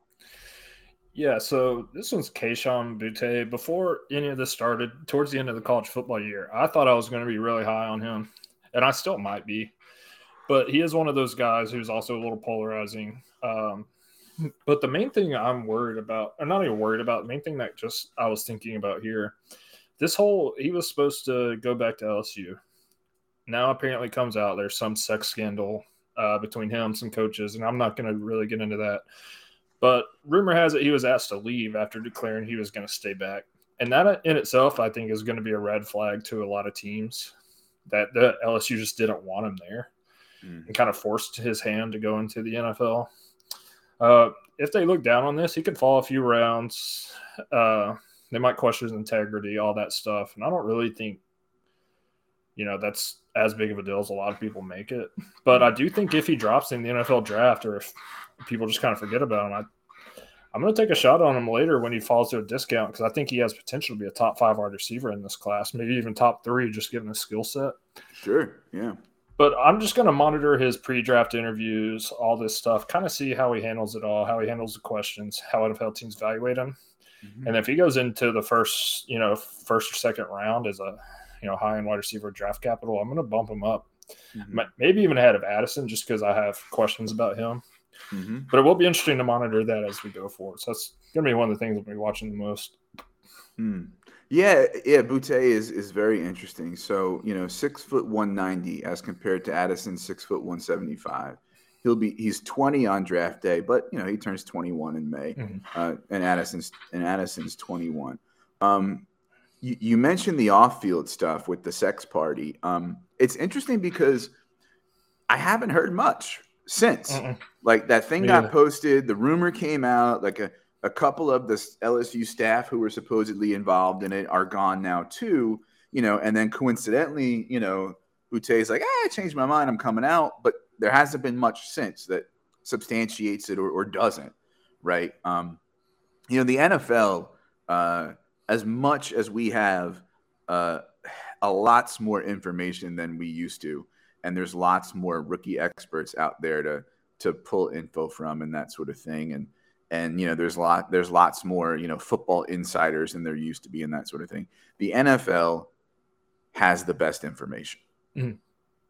Yeah, so this one's Kayshon Boutte. Before any of this started, towards the end of the college football year, I thought I was going to be really high on him, and I still might be. But he is one of those guys who's also a little polarizing. Um, but the main thing I'm worried about, or not even worried about, the main thing that just I was thinking about here, this whole he was supposed to go back to LSU. Now apparently comes out there's some sex scandal uh, between him, and some coaches, and I'm not going to really get into that. But rumor has it he was asked to leave after declaring he was going to stay back. And that in itself, I think, is going to be a red flag to a lot of teams that the LSU just didn't want him there Mm. and kind of forced his hand to go into the NFL. Uh, if they look down on this, he could fall a few rounds. Uh, they might question his integrity, all that stuff. And I don't really think, you know, that's as big of a deal as a lot of people make it. But I do think if he drops in the NFL draft or if people just kind of forget about him, I, I'm going to take a shot on him later when he falls to a discount because I think he has potential to be a top five wide receiver in this class, maybe even top three, just given his skill set. Sure. Yeah. But I'm just going to monitor his pre-draft interviews, all this stuff, kind of see how he handles it all, how he handles the questions, how NFL teams evaluate him, and if he goes into the first, you know, first or second round as a, you know, high end wide receiver draft capital, I'm going to bump him up, Mhm. Maybe even ahead of Addison, just because I have questions about him. Mhm. But it will be interesting to monitor that as we go forward. So that's going to be one of the things I'll be watching the most. Hmm. Yeah, yeah, Boutte is is very interesting. So you know, six foot one ninety as compared to Addison, six foot one seventy five. he'll be he's 20 on draft day, but you know he turns 21 in May, Mhm. uh, and Addison's and Addison's 21. Um, you, you mentioned the off-field stuff with the sex party. Um, it's interesting because I haven't heard much since. Mm-mm. Like that thing Me got either. posted, the rumor came out. Like a, a couple of the LSU staff who were supposedly involved in it are gone now too. You know, and then coincidentally, you know, Boutte's like, ah, I changed my mind, I'm coming out. But there hasn't been much since that substantiates it or, or doesn't, right? Um, you know, the NFL, uh, as much as we have uh, a lots more information than we used to, and there's lots more rookie experts out there to to pull info from and that sort of thing, and and you know, there's lot there's lots more you know football insiders than there used to be and that sort of thing. The NFL has the best information, Mhm.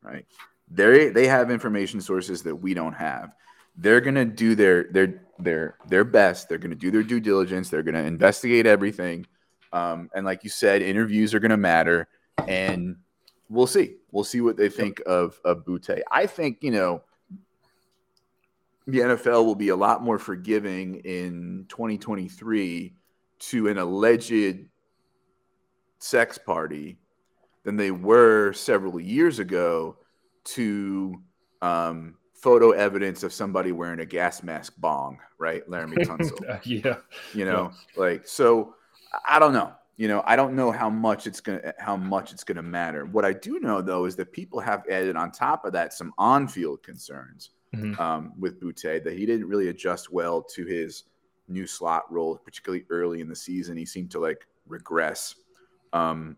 right? They they have information sources that we don't have. They're gonna do their their their their best. They're gonna do their due diligence. They're gonna investigate everything. Um, and like you said, interviews are gonna matter, and we'll see. We'll see what they think of of Boutte. I think you know the NFL will be a lot more forgiving in 2023 to an alleged sex party than they were several years ago to um, photo evidence of somebody wearing a gas mask bong, right? Laremy Tunsil yeah. you know like so i don't know you know i don't know how much it's gonna how much it's gonna matter what i do know though is that people have added on top of that some on-field concerns Mhm. um, with Boutte that he didn't really adjust well to his new slot role particularly early in the season he seemed to like regress um,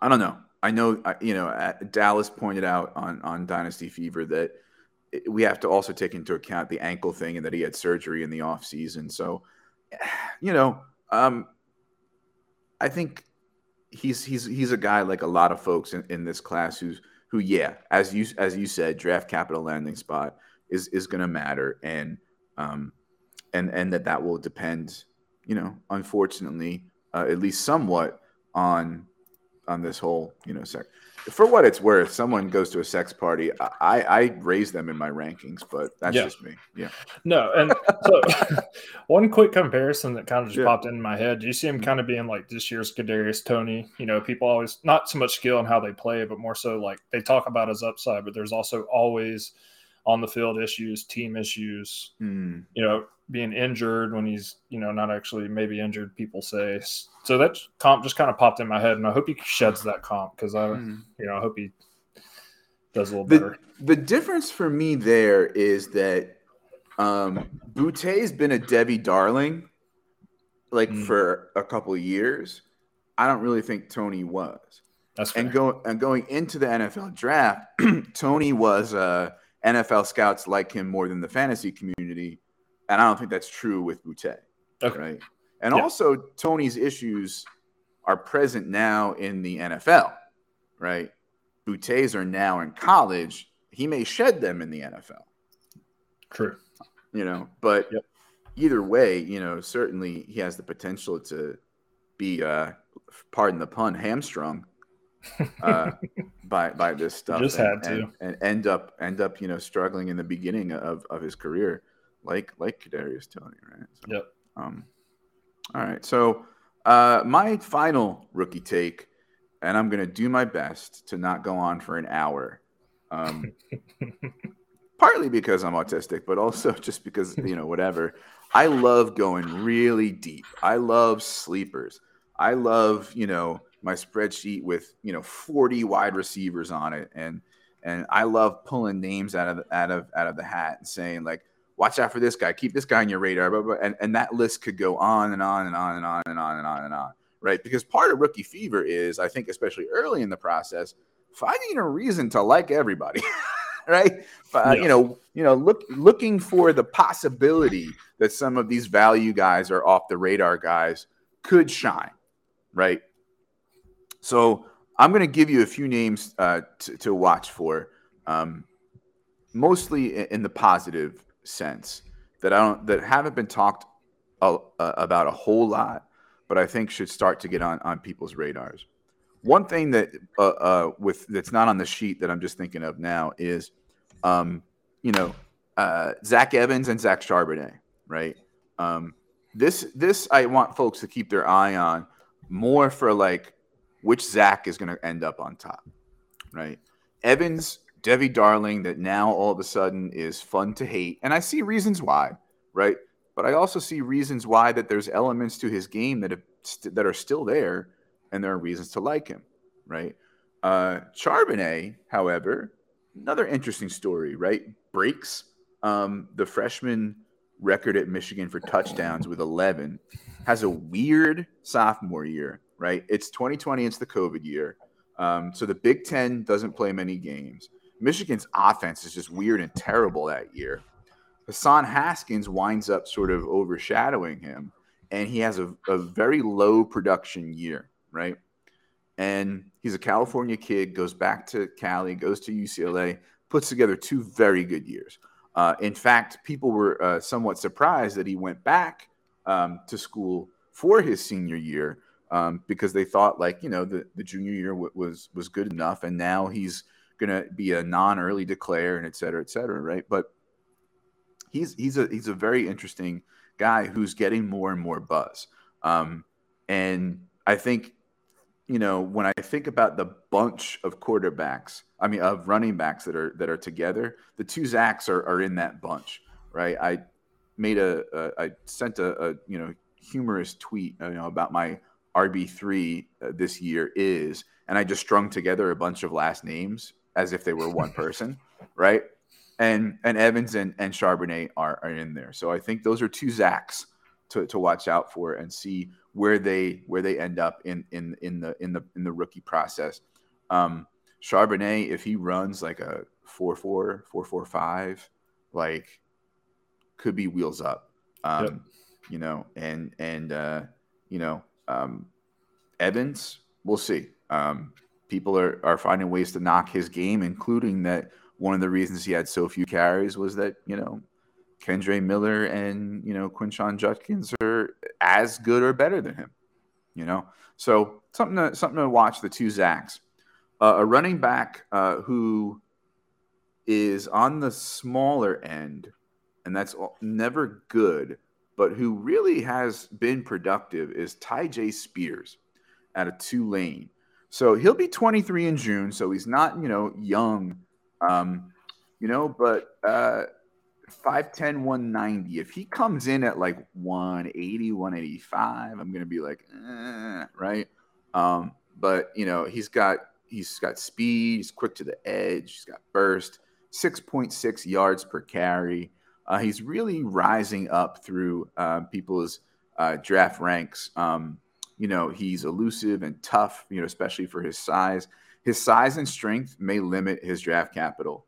i don't know i know you know uh, dallas pointed out on on dynasty fever that we have to also take into account the ankle thing and that he had surgery in the off season. So, you know, um, I think he's he's he's a guy like a lot of folks in, in this class who's who, yeah, as you as you said, draft capital landing spot is is going to matter, and um, and and that that will depend, you know, unfortunately, uh, at least somewhat on on this whole you know sex. For what it's worth, someone goes to a sex party. I I, raise them in my rankings, but that's Yeah. just me. Yeah. No, and so one quick comparison that kind of just Yeah. popped in my head. Do you see him mm-hmm. kind of being like this year's Kadarius Toney? You know, people always not so much skill in how they play, but more so like they talk about his upside, but there's also always on the field issues, team issues. Hmm. You know, being injured when he's you know not actually maybe injured. People say so. That comp just kind of popped in my head, and I hope he sheds that comp because I Hmm. you know I hope he does a little The, better. the difference for me there is that um, Boutte's been a devy darling like Mm. for a couple of years. I don't really think Toney was. That's fair. And go and going into the NFL draft, Toney was uh, NFL scouts like him more than the fantasy community, and I don't think that's true with Boutte. Okay. Right. And Yeah. also, Toney's issues are present now in the NFL. Right. Boutte's are now in college. He may shed them in the NFL True. you know but Yep. either way you know certainly he has the potential to be uh pardon the pun hamstrung uh by by this stuff Just and, had to. and, and end up end up you know struggling in the beginning of of his career like like Kadarius Toney right so, Yep. um all right so uh my final rookie take and I'm going to do my best to not go on for an hour um partly because I'm autistic, but also just because, you know, whatever. I love going really deep. I love sleepers. I love, you know, my spreadsheet with, you know, 40 wide receivers on it. And and I love pulling names out of out of out of the hat and saying like, watch out for this guy, keep this guy on your radar. Blah, blah. And and that list could go on and on and on and on and on and on and on. Right. Because part of rookie fever is, I think, especially early in the process, finding a reason to like everybody. right? Uh, Yeah. You know, you know, look looking for the possibility that some of these value guys or off the radar guys could shine, right? So I'm going to give you a few names uh, to, to watch for, um, mostly in the positive sense that I don't that haven't been talked a, about a whole lot, but I think should start to get on on people's radars. One thing that uh, uh, with that's not on the sheet that I'm just thinking of now is um, you know, uh, Zach Evans and Zach Charbonnet, right? Um, this this I want folks to keep their eye on more for like which Zach is going to end up on top, right? Evans, devy darling, that now all of a sudden is fun to hate, and I see reasons why, right? But I also see reasons why that there's elements to his game that have, st- that are still there, and there are reasons to like him, right? Uh, Charbonnet, however, another interesting story, right? Breaks um, the freshman record at Michigan for touchdowns with 11, has a weird sophomore year, right? It's 2020, it's the COVID year. Um, so the Big Ten doesn't play many games. Michigan's offense is just weird and terrible that year. Hassan Haskins winds up sort of overshadowing him, and he has a, a very low production year, right? And he's a California kid, goes back to Cali, goes to UCLA, puts together two very good years. Uh, in fact, people were uh, somewhat surprised that he went back um, to school for his senior year um, because they thought, like, you know, the, the junior year w- was was good enough, and now he's going to be a non-early declare and et cetera, et cetera, right? But he's he's a he's a very interesting guy who's getting more and more buzz, um, and I think you know, when I think about the bunch of quarterbacks, I mean, of running backs that are that are together, the two Zachs are, are in that bunch, right? I made a, a I sent a, a, you know humorous tweet, you know, about my RB three uh, this year is, and I just strung together a bunch of last names as if they were one person, right? And and Evans and and Charbonnet are, are in there, so I think those are two Zachs to, to watch out for and see where they where they end up in in in the in the in the rookie process. Um, Charbonnet, if he runs like a 4 4, 4 4 5, like could be wheels up. Um, yep. you know, and and uh, you know, um, Evans, we'll see. Um, people are, are finding ways to knock his game, including that one of the reasons he had so few carries was that, you know, Kendre Miller and you know Quinshon Judkins are as good or better than him. You know, so something to something to watch. The two Zachs, uh, a running back uh, who is on the smaller end, and that's never good, but who really has been productive is Tyjae Spears at a Tulane. So he'll be 23 in June, so he's not you know young, um, you know, but. Uh, 5'10, 190. If he comes in at like 180, 185, I'm gonna be like, eh, right? Um, but you know, he's got he's got speed, he's quick to the edge, he's got burst, 6.6 yards per carry. Uh, he's really rising up through uh, people's uh, draft ranks. Um, you know, he's elusive and tough, you know, especially for his size. His size and strength may limit his draft capital.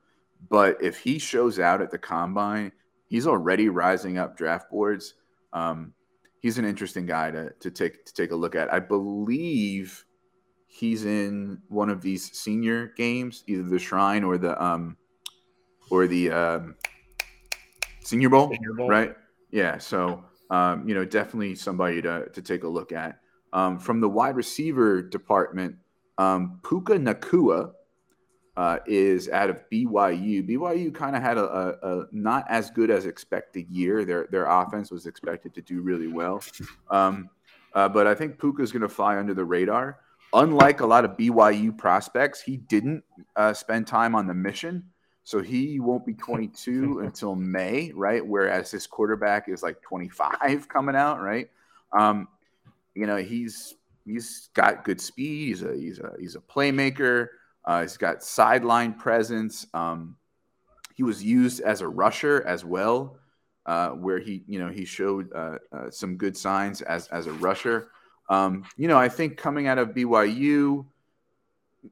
But if he shows out at the combine, he's already rising up draft boards. Um, he's an interesting guy to, to take to take a look at. I believe he's in one of these senior games, either the Shrine or the um, or the um, Senior Bowl, Senior Bowl, right? Yeah. So um, you know, definitely somebody to to take a look at. Um, from the wide receiver department, um, Puka Nacua uh, is out of BYU. BYU kind of had a, a, a, not as good as expected year. Their their offense was expected to do really well, um, uh, but I think Puka is going to fly under the radar. Unlike a lot of BYU prospects, he didn't uh, spend time on the mission, so he won't be 22 until May, right? Whereas his quarterback is like 25 coming out, right? Um, you know, he's he's got good speed. He's a he's a he's a playmaker. Uh, he's got sideline presence. Um, he was used as a rusher as well, uh, where he, you know, he showed uh, uh some good signs as as a rusher. Um, you know, I think coming out of BYU,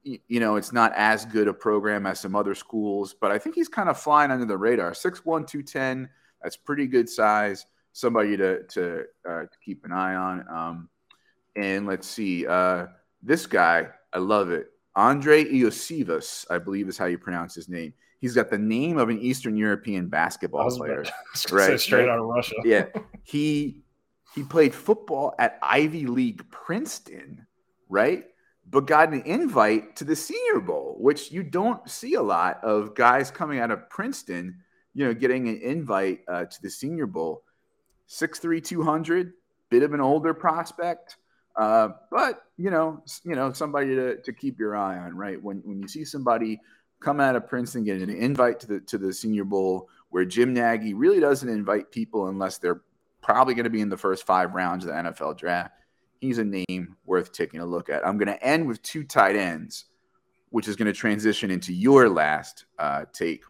you know, it's not as good a program as some other schools, but I think he's kind of flying under the radar. 6'1", 210, that's pretty good size. Somebody to to, uh, to keep an eye on. Um, and let's see, uh, this guy, I love it. Andrei Iosivas, I believe is how you pronounce his name. He's got the name of an Eastern European basketball player, right? Straight out of Russia. yeah, he he played football at Ivy League Princeton, right? But got an invite to the Senior Bowl, which you don't see a lot of guys coming out of Princeton you know, getting an invite uh, to the Senior Bowl. 6'3", 200, bit of an older prospect, uh, but you know, you know, somebody to, to keep your eye on, right? When when you see somebody come out of Princeton getting an invite to the to the Senior Bowl, where Jim Nagy really doesn't invite people unless they're probably going to be in the first five rounds of the NFL draft. He's a name worth taking a look at. I'm going to end with two tight ends, which is going to transition into your last uh, take.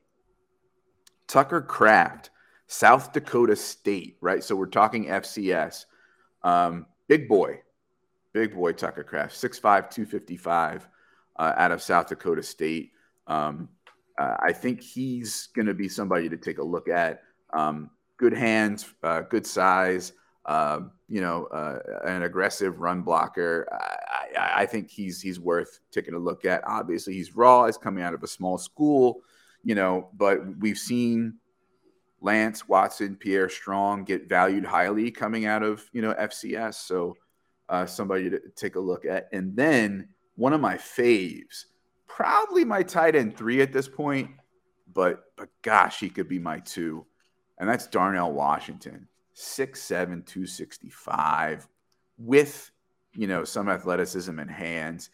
Tucker Kraft, South Dakota State, right? So we're talking FCS. Um, big boy, big boy Tucker Kraft, 6'5, 255 uh, out of South Dakota State. Um, uh, I think he's going to be somebody to take a look at. Um, good hands, uh, good size, uh, you know, uh, an aggressive run blocker. I, I, I, think he's he's worth taking a look at. Obviously, he's raw. He's coming out of a small school, you know, but we've seen Lance Watson, Pierre Strong get valued highly coming out of you know FCS. So uh, somebody to take a look at. And then one of my faves, probably my tight end three at this point, but but gosh, he could be my two, and that's Darnell Washington, 6'7", 265, with you know some athleticism and hands,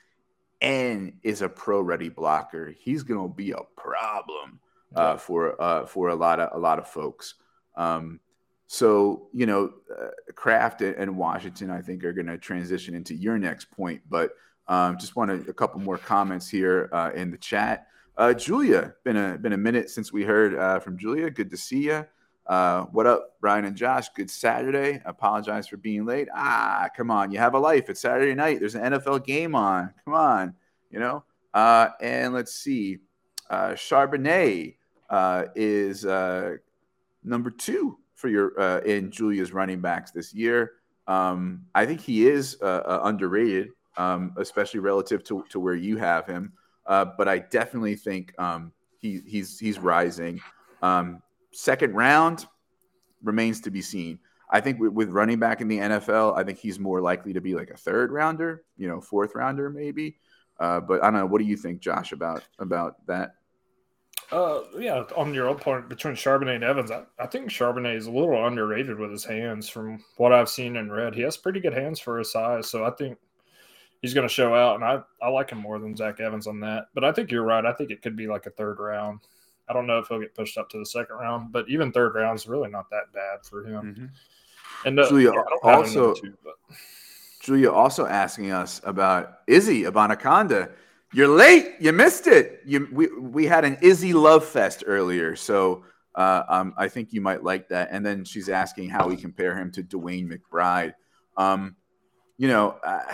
and is a pro ready blocker. He's gonna be a problem uh, for uh, for a lot of a lot of folks. Um, so, you know, uh, Kraft and Washington, I think, are going to transition into your next point. But um, just wanted a couple more comments here uh, in the chat. Uh, Julia, been a been a minute since we heard uh, from Julia. Good to see you. Uh, what up, Brian and Josh? Good Saturday. apologize for being late. Ah, come on, you have a life. It's Saturday night. There's an NFL game on. Come on, you know. Uh, and let's see, Charbonnet is number two for your uh, in Julia's running backs this year. Um, I think he is uh, uh, underrated, um, especially relative to, to where you have him. Uh, but I definitely think um, he, he's he's rising. Um, second round remains to be seen. I think with, with, running back in the NFL, I think he's more likely to be like a third rounder, you know, fourth rounder maybe. Uh, but I don't know. What do you think, Josh, about about that? Uh, yeah, on your point between Charbonnet and Evans, I, I think Charbonnet is a little underrated with his hands from what I've seen and read. He has pretty good hands for his size, so I think he's going to show out, and I, I like him more than Zach Evans on that. But I think you're right. I think it could be like a third round. I don't know if he'll get pushed up to the second round, but even third round is really not that bad for him. Mm-hmm. And uh, Julia yeah, also, two, Julia also asking us about Izzy Abanikanda you're late. You missed it. You we we had an Izzy Love Fest earlier, so uh, um, I think you might like that. And then she's asking how we compare him to DeWayne McBride. Um, you know, uh,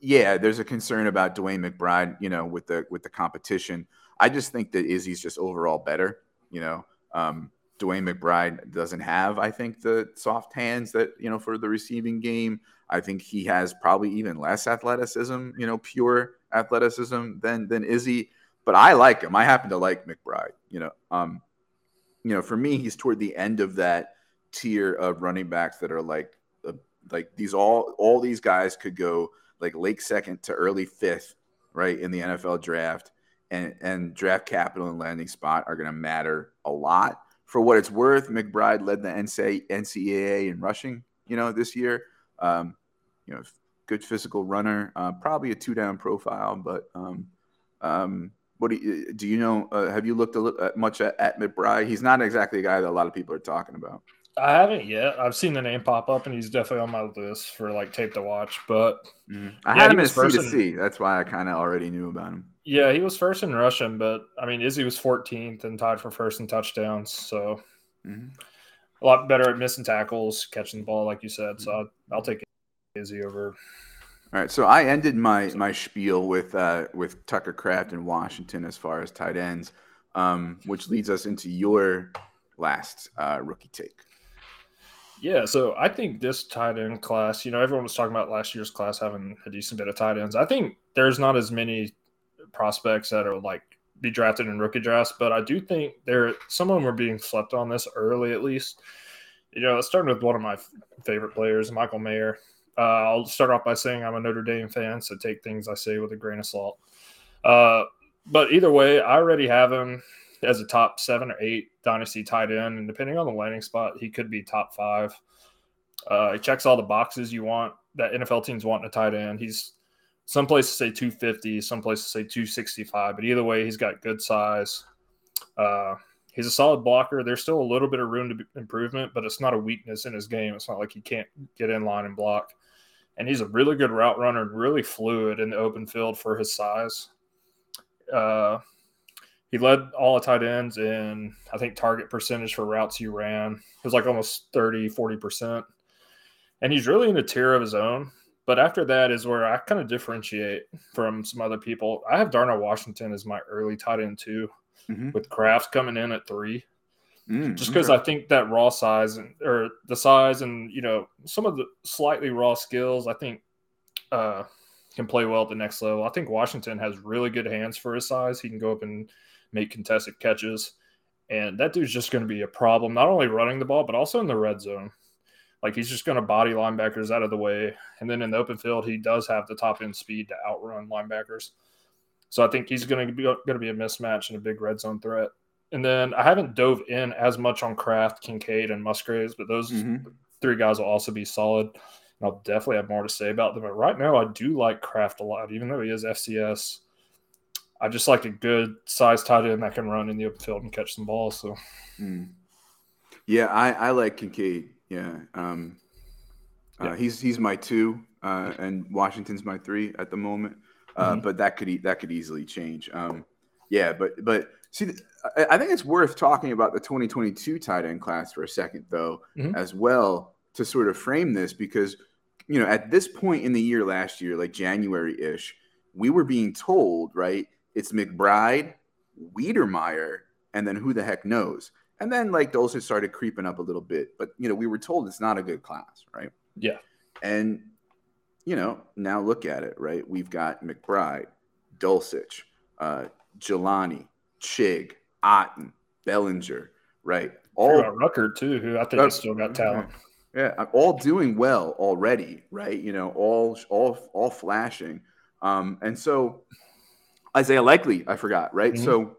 yeah, there's a concern about DeWayne McBride. You know, with the with the competition. I just think that Izzy's just overall better. You know, um, DeWayne McBride doesn't have, I think, the soft hands that you know for the receiving game. I think he has probably even less athleticism, you know, pure athleticism than than Izzy. But I like him. I happen to like McBride. You know, um, you know, for me, he's toward the end of that tier of running backs that are like, uh, like these all all these guys could go like late second to early fifth, right in the NFL draft, and and draft capital and landing spot are going to matter a lot. For what it's worth, McBride led the NCAA in rushing, you know, this year. Um, you know, good physical runner, uh, probably a two down profile. But um, um, what do you, do you know? Uh, have you looked a little, uh, much at, at McBride? He's not exactly a guy that a lot of people are talking about. I haven't yet. I've seen the name pop up, and he's definitely on my list for like tape to watch. But mm-hmm. I yeah, had him as C to C. That's why I kind of already knew about him. Yeah, he was first in rushing, but I mean, Izzy was 14th and tied for first in touchdowns. So mm-hmm. a lot better at missing tackles, catching the ball, like you said. Mm-hmm. So I'll, I'll take Izzy over. All right, so I ended my my spiel with uh, with Tucker Kraft in Washington as far as tight ends, um, which leads us into your last uh, rookie take. Yeah, so I think this tight end class, you know, everyone was talking about last year's class having a decent bit of tight ends. I think there's not as many prospects that are like be drafted in rookie drafts, but I do think there some of them are being slept on this early at least. You know, starting with one of my favorite players, Michael Mayer. Uh, I'll start off by saying I'm a Notre Dame fan, so take things I say with a grain of salt. Uh, but either way, I already have him. as a top seven or eight dynasty tight end, and depending on the landing spot, he could be top five. Uh, he checks all the boxes you want that NFL teams want in a tight end. He's some places say 250, some places say 265, but either way, he's got good size. Uh, he's a solid blocker. There's still a little bit of room to improvement, but it's not a weakness in his game. It's not like he can't get in line and block. And he's a really good route runner, and really fluid in the open field for his size. Uh, he led all the tight ends in, I think, target percentage for routes he ran. It was like almost 30, 40%. And he's really in a tier of his own. But after that is where I kind of differentiate from some other people. I have Darnell Washington as my early tight end too, mm-hmm. with Kraft coming in at three. Mm, just because okay. I think that raw size and or the size and you know some of the slightly raw skills, I think uh, can play well at the next level. I think Washington has really good hands for his size. He can go up and make contested catches, and that dude's just going to be a problem not only running the ball but also in the red zone. Like he's just going to body linebackers out of the way, and then in the open field, he does have the top end speed to outrun linebackers. So I think he's going to be going to be a mismatch and a big red zone threat. And then I haven't dove in as much on Kraft, Kincaid, and Musgraves, but those mm-hmm. three guys will also be solid. And I'll definitely have more to say about them. But right now, I do like Kraft a lot, even though he is FCS. I just like a good size tight end that can run in the open field and catch some balls. So, mm. yeah, I, I like Kincaid. Yeah. Um, uh, yeah. he's he's my two, uh, and Washington's my three at the moment. Uh, mm-hmm. But that could that could easily change. Um, yeah, but but see, I, think it's worth talking about the 2022 tight end class for a second, though, mm-hmm. as well, to sort of frame this because you know at this point in the year last year, like January ish, we were being told right it's McBride, Wydermyer, and then who the heck knows. And then like those had started creeping up a little bit, but you know, we were told it's not a good class, right? Yeah. And you know, now look at it, right? We've got McBride, Dulcich, uh, Jelani, Chig, Otton, Bellinger, right? All Ruckert too, who I think uh, has still got talent. Yeah, all doing well already, right? You know, all all all flashing. Um, and so Isaiah Likely, I forgot, right? Mm-hmm. So,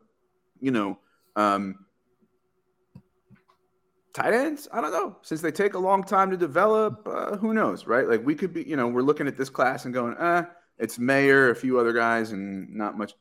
you know, um, tight ends? I don't know. Since they take a long time to develop uh, who knows right? Like we could be you know we're looking at this class and going eh it's mayer a few other guys and not much.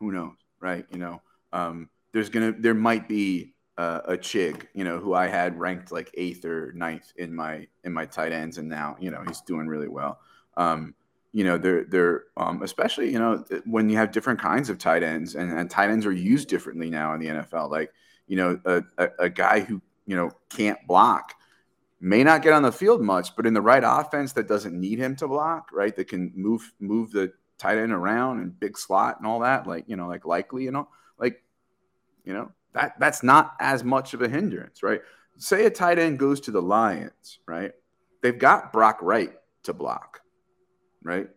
Who knows right? You know um, there's gonna there might be uh, a chig you know who i had ranked like eighth or ninth in my in my tight ends and now you know he's doing really well. Um, you know they're they're um, especially you know when you have different kinds of tight ends and, and tight ends are used differently now in the nfl like you know a, a, a guy who you know, can't block. May not get on the field much, but in the right offense that doesn't need him to block, right? That can move move the tight end around and big slot and all that, like you know, like likely, you know, like you know, that that's not as much of a hindrance, right? Say a tight end goes to the Lions, right? They've got Brock Wright to block, right?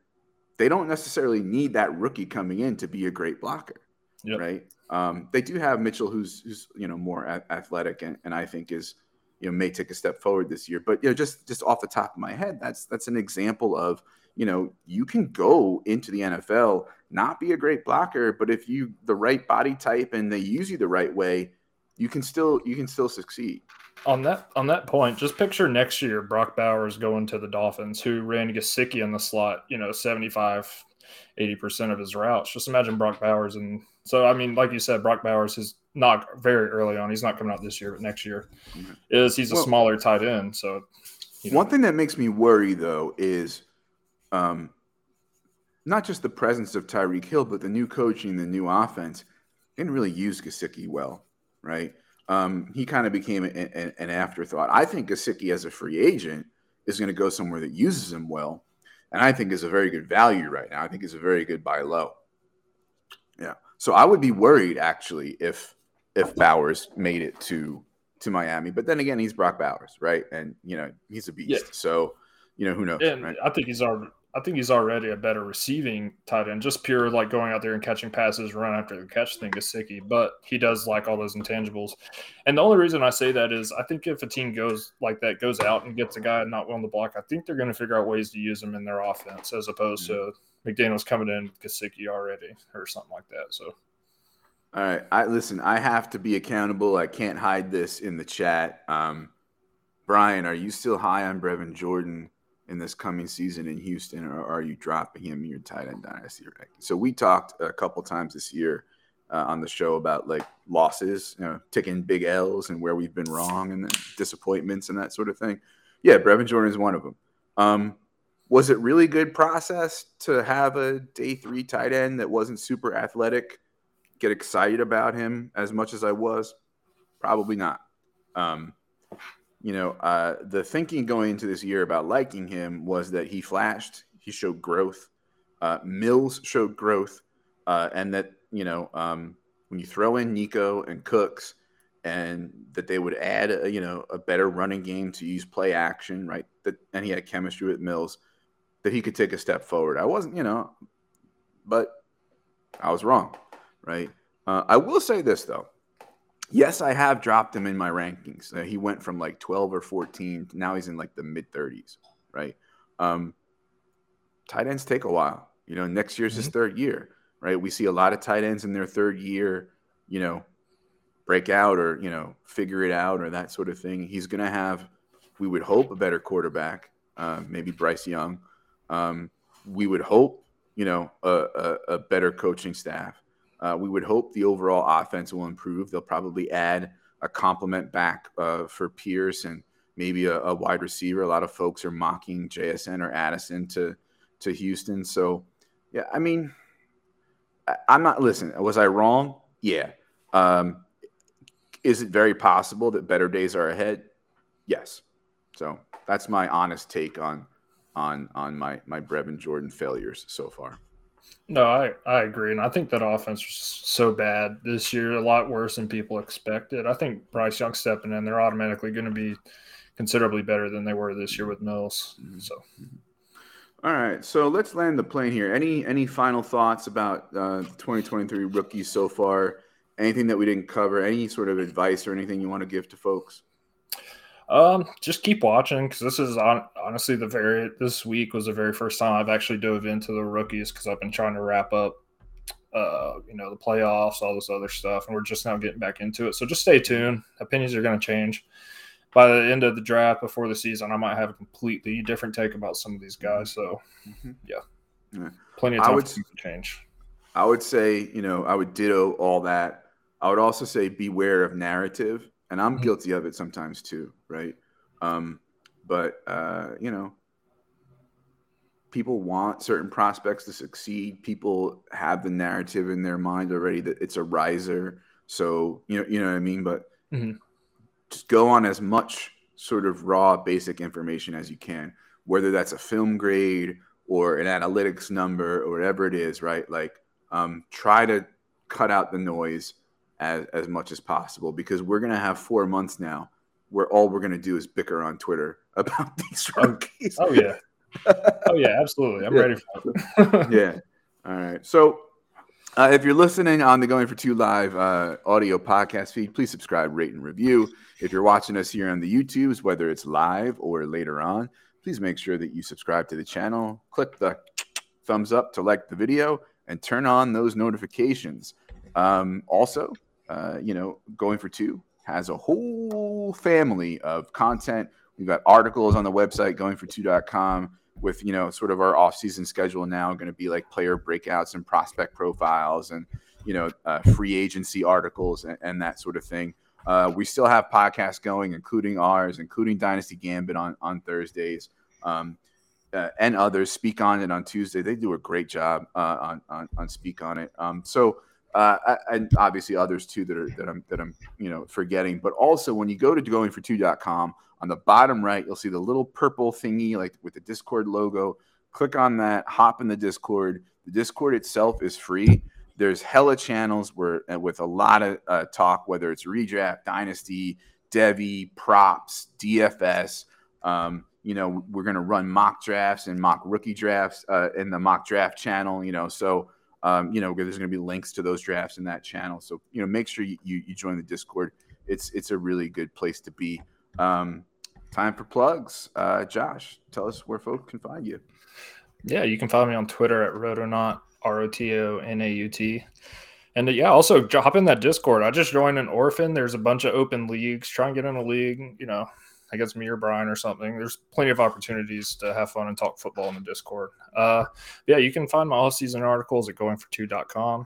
They don't necessarily need that rookie coming in to be a great blocker, yep. right? Um, they do have Mitchell, who's who's you know more a- athletic, and, and I think is you know may take a step forward this year. But you know, just just off the top of my head, that's that's an example of you know you can go into the NFL not be a great blocker, but if you the right body type and they use you the right way, you can still you can still succeed. On that on that point, just picture next year Brock Bowers going to the Dolphins, who ran Gesicki in the slot, you know, 75, 80% of his routes. Just imagine Brock Bowers and so, I mean, like you said, Brock Bowers is not very early on. He's not coming out this year, but next year is he's a well, smaller tight end. So, you know. one thing that makes me worry though is, um, not just the presence of Tyreek Hill, but the new coaching, the new offense didn't really use Gesicki well, right? Um, he kind of became a, a, an afterthought. I think Gesicki as a free agent is going to go somewhere that uses him well, and I think is a very good value right now. I think is a very good buy low. Yeah. So I would be worried actually if if Bowers made it to to Miami. But then again, he's Brock Bowers, right? And you know he's a beast. Yeah. So you know who knows? And right? I think he's already. I think he's already a better receiving tight end, just pure like going out there and catching passes, run after the catch thing Gesicki. But he does like all those intangibles. And the only reason I say that is I think if a team goes like that, goes out and gets a guy not willing to block, I think they're going to figure out ways to use him in their offense as opposed mm-hmm. to McDaniel's coming in Gesicki already or something like that. So All right. I listen, I have to be accountable. I can't hide this in the chat. Um, Brian, are you still high on Brevin Jordan in this coming season in Houston, or are you dropping him in your tight end dynasty ranking? So we talked a couple times this year uh, on the show about like losses, you know, taking big L's and where we've been wrong and disappointments and that sort of thing. Yeah, Brevin Jordan is one of them. Um, was it really good process to have a day three tight end that wasn't super athletic? Get excited about him as much as I was? Probably not. Um, you know, uh, the thinking going into this year about liking him was that he flashed, he showed growth. Uh, Mills showed growth, uh, and that you know um, when you throw in Nico and Cooks, and that they would add a, you know a better running game to use play action, right? That and he had chemistry with Mills, that he could take a step forward. I wasn't, you know, but I was wrong, right? Uh, I will say this though yes, I have dropped him in my rankings. Uh, he went from like 12 or 14. Now he's in like the mid 30s, right? Um, tight ends take a while. You know, next year's mm-hmm. his third year, right? We see a lot of tight ends in their third year, you know, break out or, you know, figure it out or that sort of thing. He's going to have, we would hope, a better quarterback, uh, maybe Bryce Young. Um, we would hope, you know, a, a, a better coaching staff. Uh, we would hope the overall offense will improve. They'll probably add a complement back uh, for Pierce and maybe a, a, wide receiver. A lot of folks are mocking JSN or Addison to to Houston. So, yeah, I mean, I, am not. Listen, was I wrong? Yeah. Um, is it very possible that better days are ahead? Yes. So that's my honest take on on on my my Brevin Jordan failures so far. No, I, I agree. And I think that offense was so bad this year, a lot worse than people expected. I think Bryce Young stepping in, they're automatically going to be considerably better than they were this year with Mills. Mm-hmm. So. All right, so let's land the plane here. Any any final thoughts about uh, 2023 rookies so far? Anything that we didn't cover? Any sort of advice or anything you want to give to folks? Um, just keep watching because this is on, honestly the very this week was the very first time I've actually dove into the rookies because I've been trying to wrap up, uh, you know, the playoffs, all this other stuff, and we're just now getting back into it. So just stay tuned. Opinions are going to change by the end of the draft before the season. I might have a completely different take about some of these guys. So, mm-hmm. yeah. plenty of time would, to change. I would say, you know, I would ditto all that. I would also say beware of narrative and I'm mm-hmm. guilty of it sometimes too, right? Um, but uh, you know, people want certain prospects to succeed. People have the narrative in their mind already that it's a riser. So you know, you know what I mean. But mm-hmm. just go on as much sort of raw, basic information as you can, whether that's a film grade or an analytics number or whatever it is, right? Like, um, try to cut out the noise as, as much as possible because we're going to have four months now where all we're going to do is bicker on Twitter about these oh, rookies. Oh, yeah. oh, yeah, absolutely. I'm yeah. ready for it. yeah. All right. So, uh, if you're listening on the Going for Two Live uh, audio podcast feed, please subscribe, rate, and review. If you're watching us here on the YouTubes, whether it's live or later on, please make sure that you subscribe to the channel. Click the thumbs up to like the video and turn on those notifications. Um, also, uh, you know, going for two has a whole family of content. We've got articles on the website, goingfor2.com, with, you know, sort of our off-season schedule now going to be like player breakouts and prospect profiles and, you know, uh, free agency articles and, and, that sort of thing. Uh, we still have podcasts going, including ours, including Dynasty Gambit on, on Thursdays. Um, uh, and others speak on it on Tuesday. They do a great job uh, on, on, on speak on it. Um, so uh, and obviously others too that are that I'm that I'm you know forgetting. But also when you go to goingfor2.com on the bottom right, you'll see the little purple thingy like with the Discord logo. Click on that, hop in the Discord. The Discord itself is free. There's hella channels where with a lot of uh, talk, whether it's redraft, dynasty, devy, props, DFS. Um, you know, we're to run mock drafts and mock rookie drafts uh, in the mock draft channel. You know, so um, you know, there's going to be links to those drafts in that channel. So, you know, make sure you, you, you join the Discord. It's it's a really good place to be. Um, time for plugs. Uh, Josh, tell us where folks can find you. Yeah, you can follow me on Twitter at Rotonaut, R O T O N A U T. And uh, yeah, also hop in that Discord. I just joined an orphan. There's a bunch of open leagues. Try and get in a league. You know, I guess me or Brian or something. There's plenty of opportunities to have fun and talk football in the Discord. Uh, yeah, you can find my all season articles at goingfor2.com.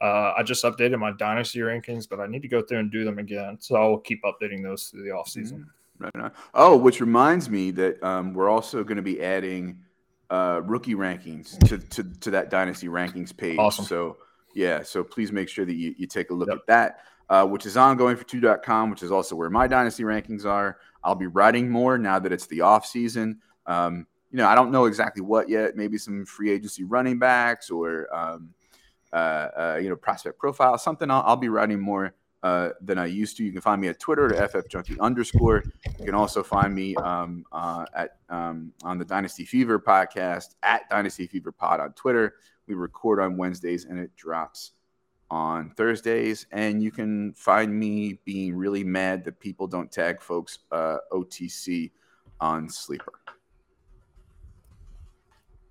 Uh, I just updated my dynasty rankings, but I need to go through and do them again. So I'll keep updating those through the off season. Right on. Oh, which reminds me that um, we're also going to be adding uh, rookie rankings to, to, to that dynasty rankings page. Awesome. So yeah, so please make sure that you, you take a look Yep. at that, uh, which is ongoing for 2.com, which is also where my dynasty rankings are. I'll be writing more now that it's the off season. Um, you know, I don't know exactly what yet. Maybe some free agency running backs or um, uh, uh, you know prospect profile, something. I'll, I'll be writing more uh, than I used to. You can find me at Twitter at ffjunkie underscore. You can also find me um, uh, at um, on the Dynasty Fever podcast at Dynasty Fever Pod on Twitter. We record on Wednesdays and it drops on Thursdays. And you can find me being really mad that people don't tag folks uh, OTC on Sleeper.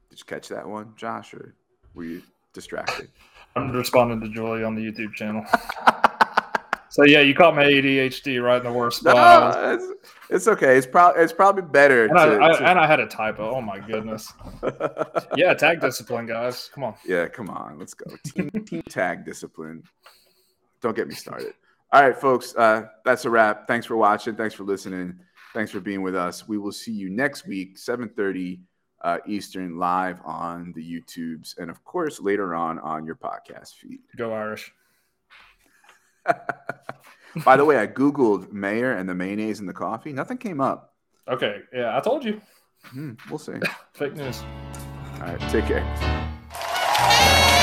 Did you catch that one, Josh, or were you distracted? I'm responding to Julie on the YouTube channel. so yeah, you caught my ADHD right in the worst No, spot. it's, it's okay. It's probably it's probably better. and, I, I, to- and I had a typo. Oh my goodness. Yeah, tag discipline, guys. Come on. Yeah, come on, let's go. Team, team tag discipline. Don't get me started. All right, folks, uh, that's a wrap. Thanks for watching. Thanks for listening. Thanks for being with us. We will see you next week, 7:30 uh, Eastern, live on the YouTubes, and of course later on on your podcast feed. Go Irish. By the way, I googled mayor and the mayonnaise in the coffee. Nothing came up. Okay. Yeah, I told you. Hmm, we'll see. Fake news. All right, take care.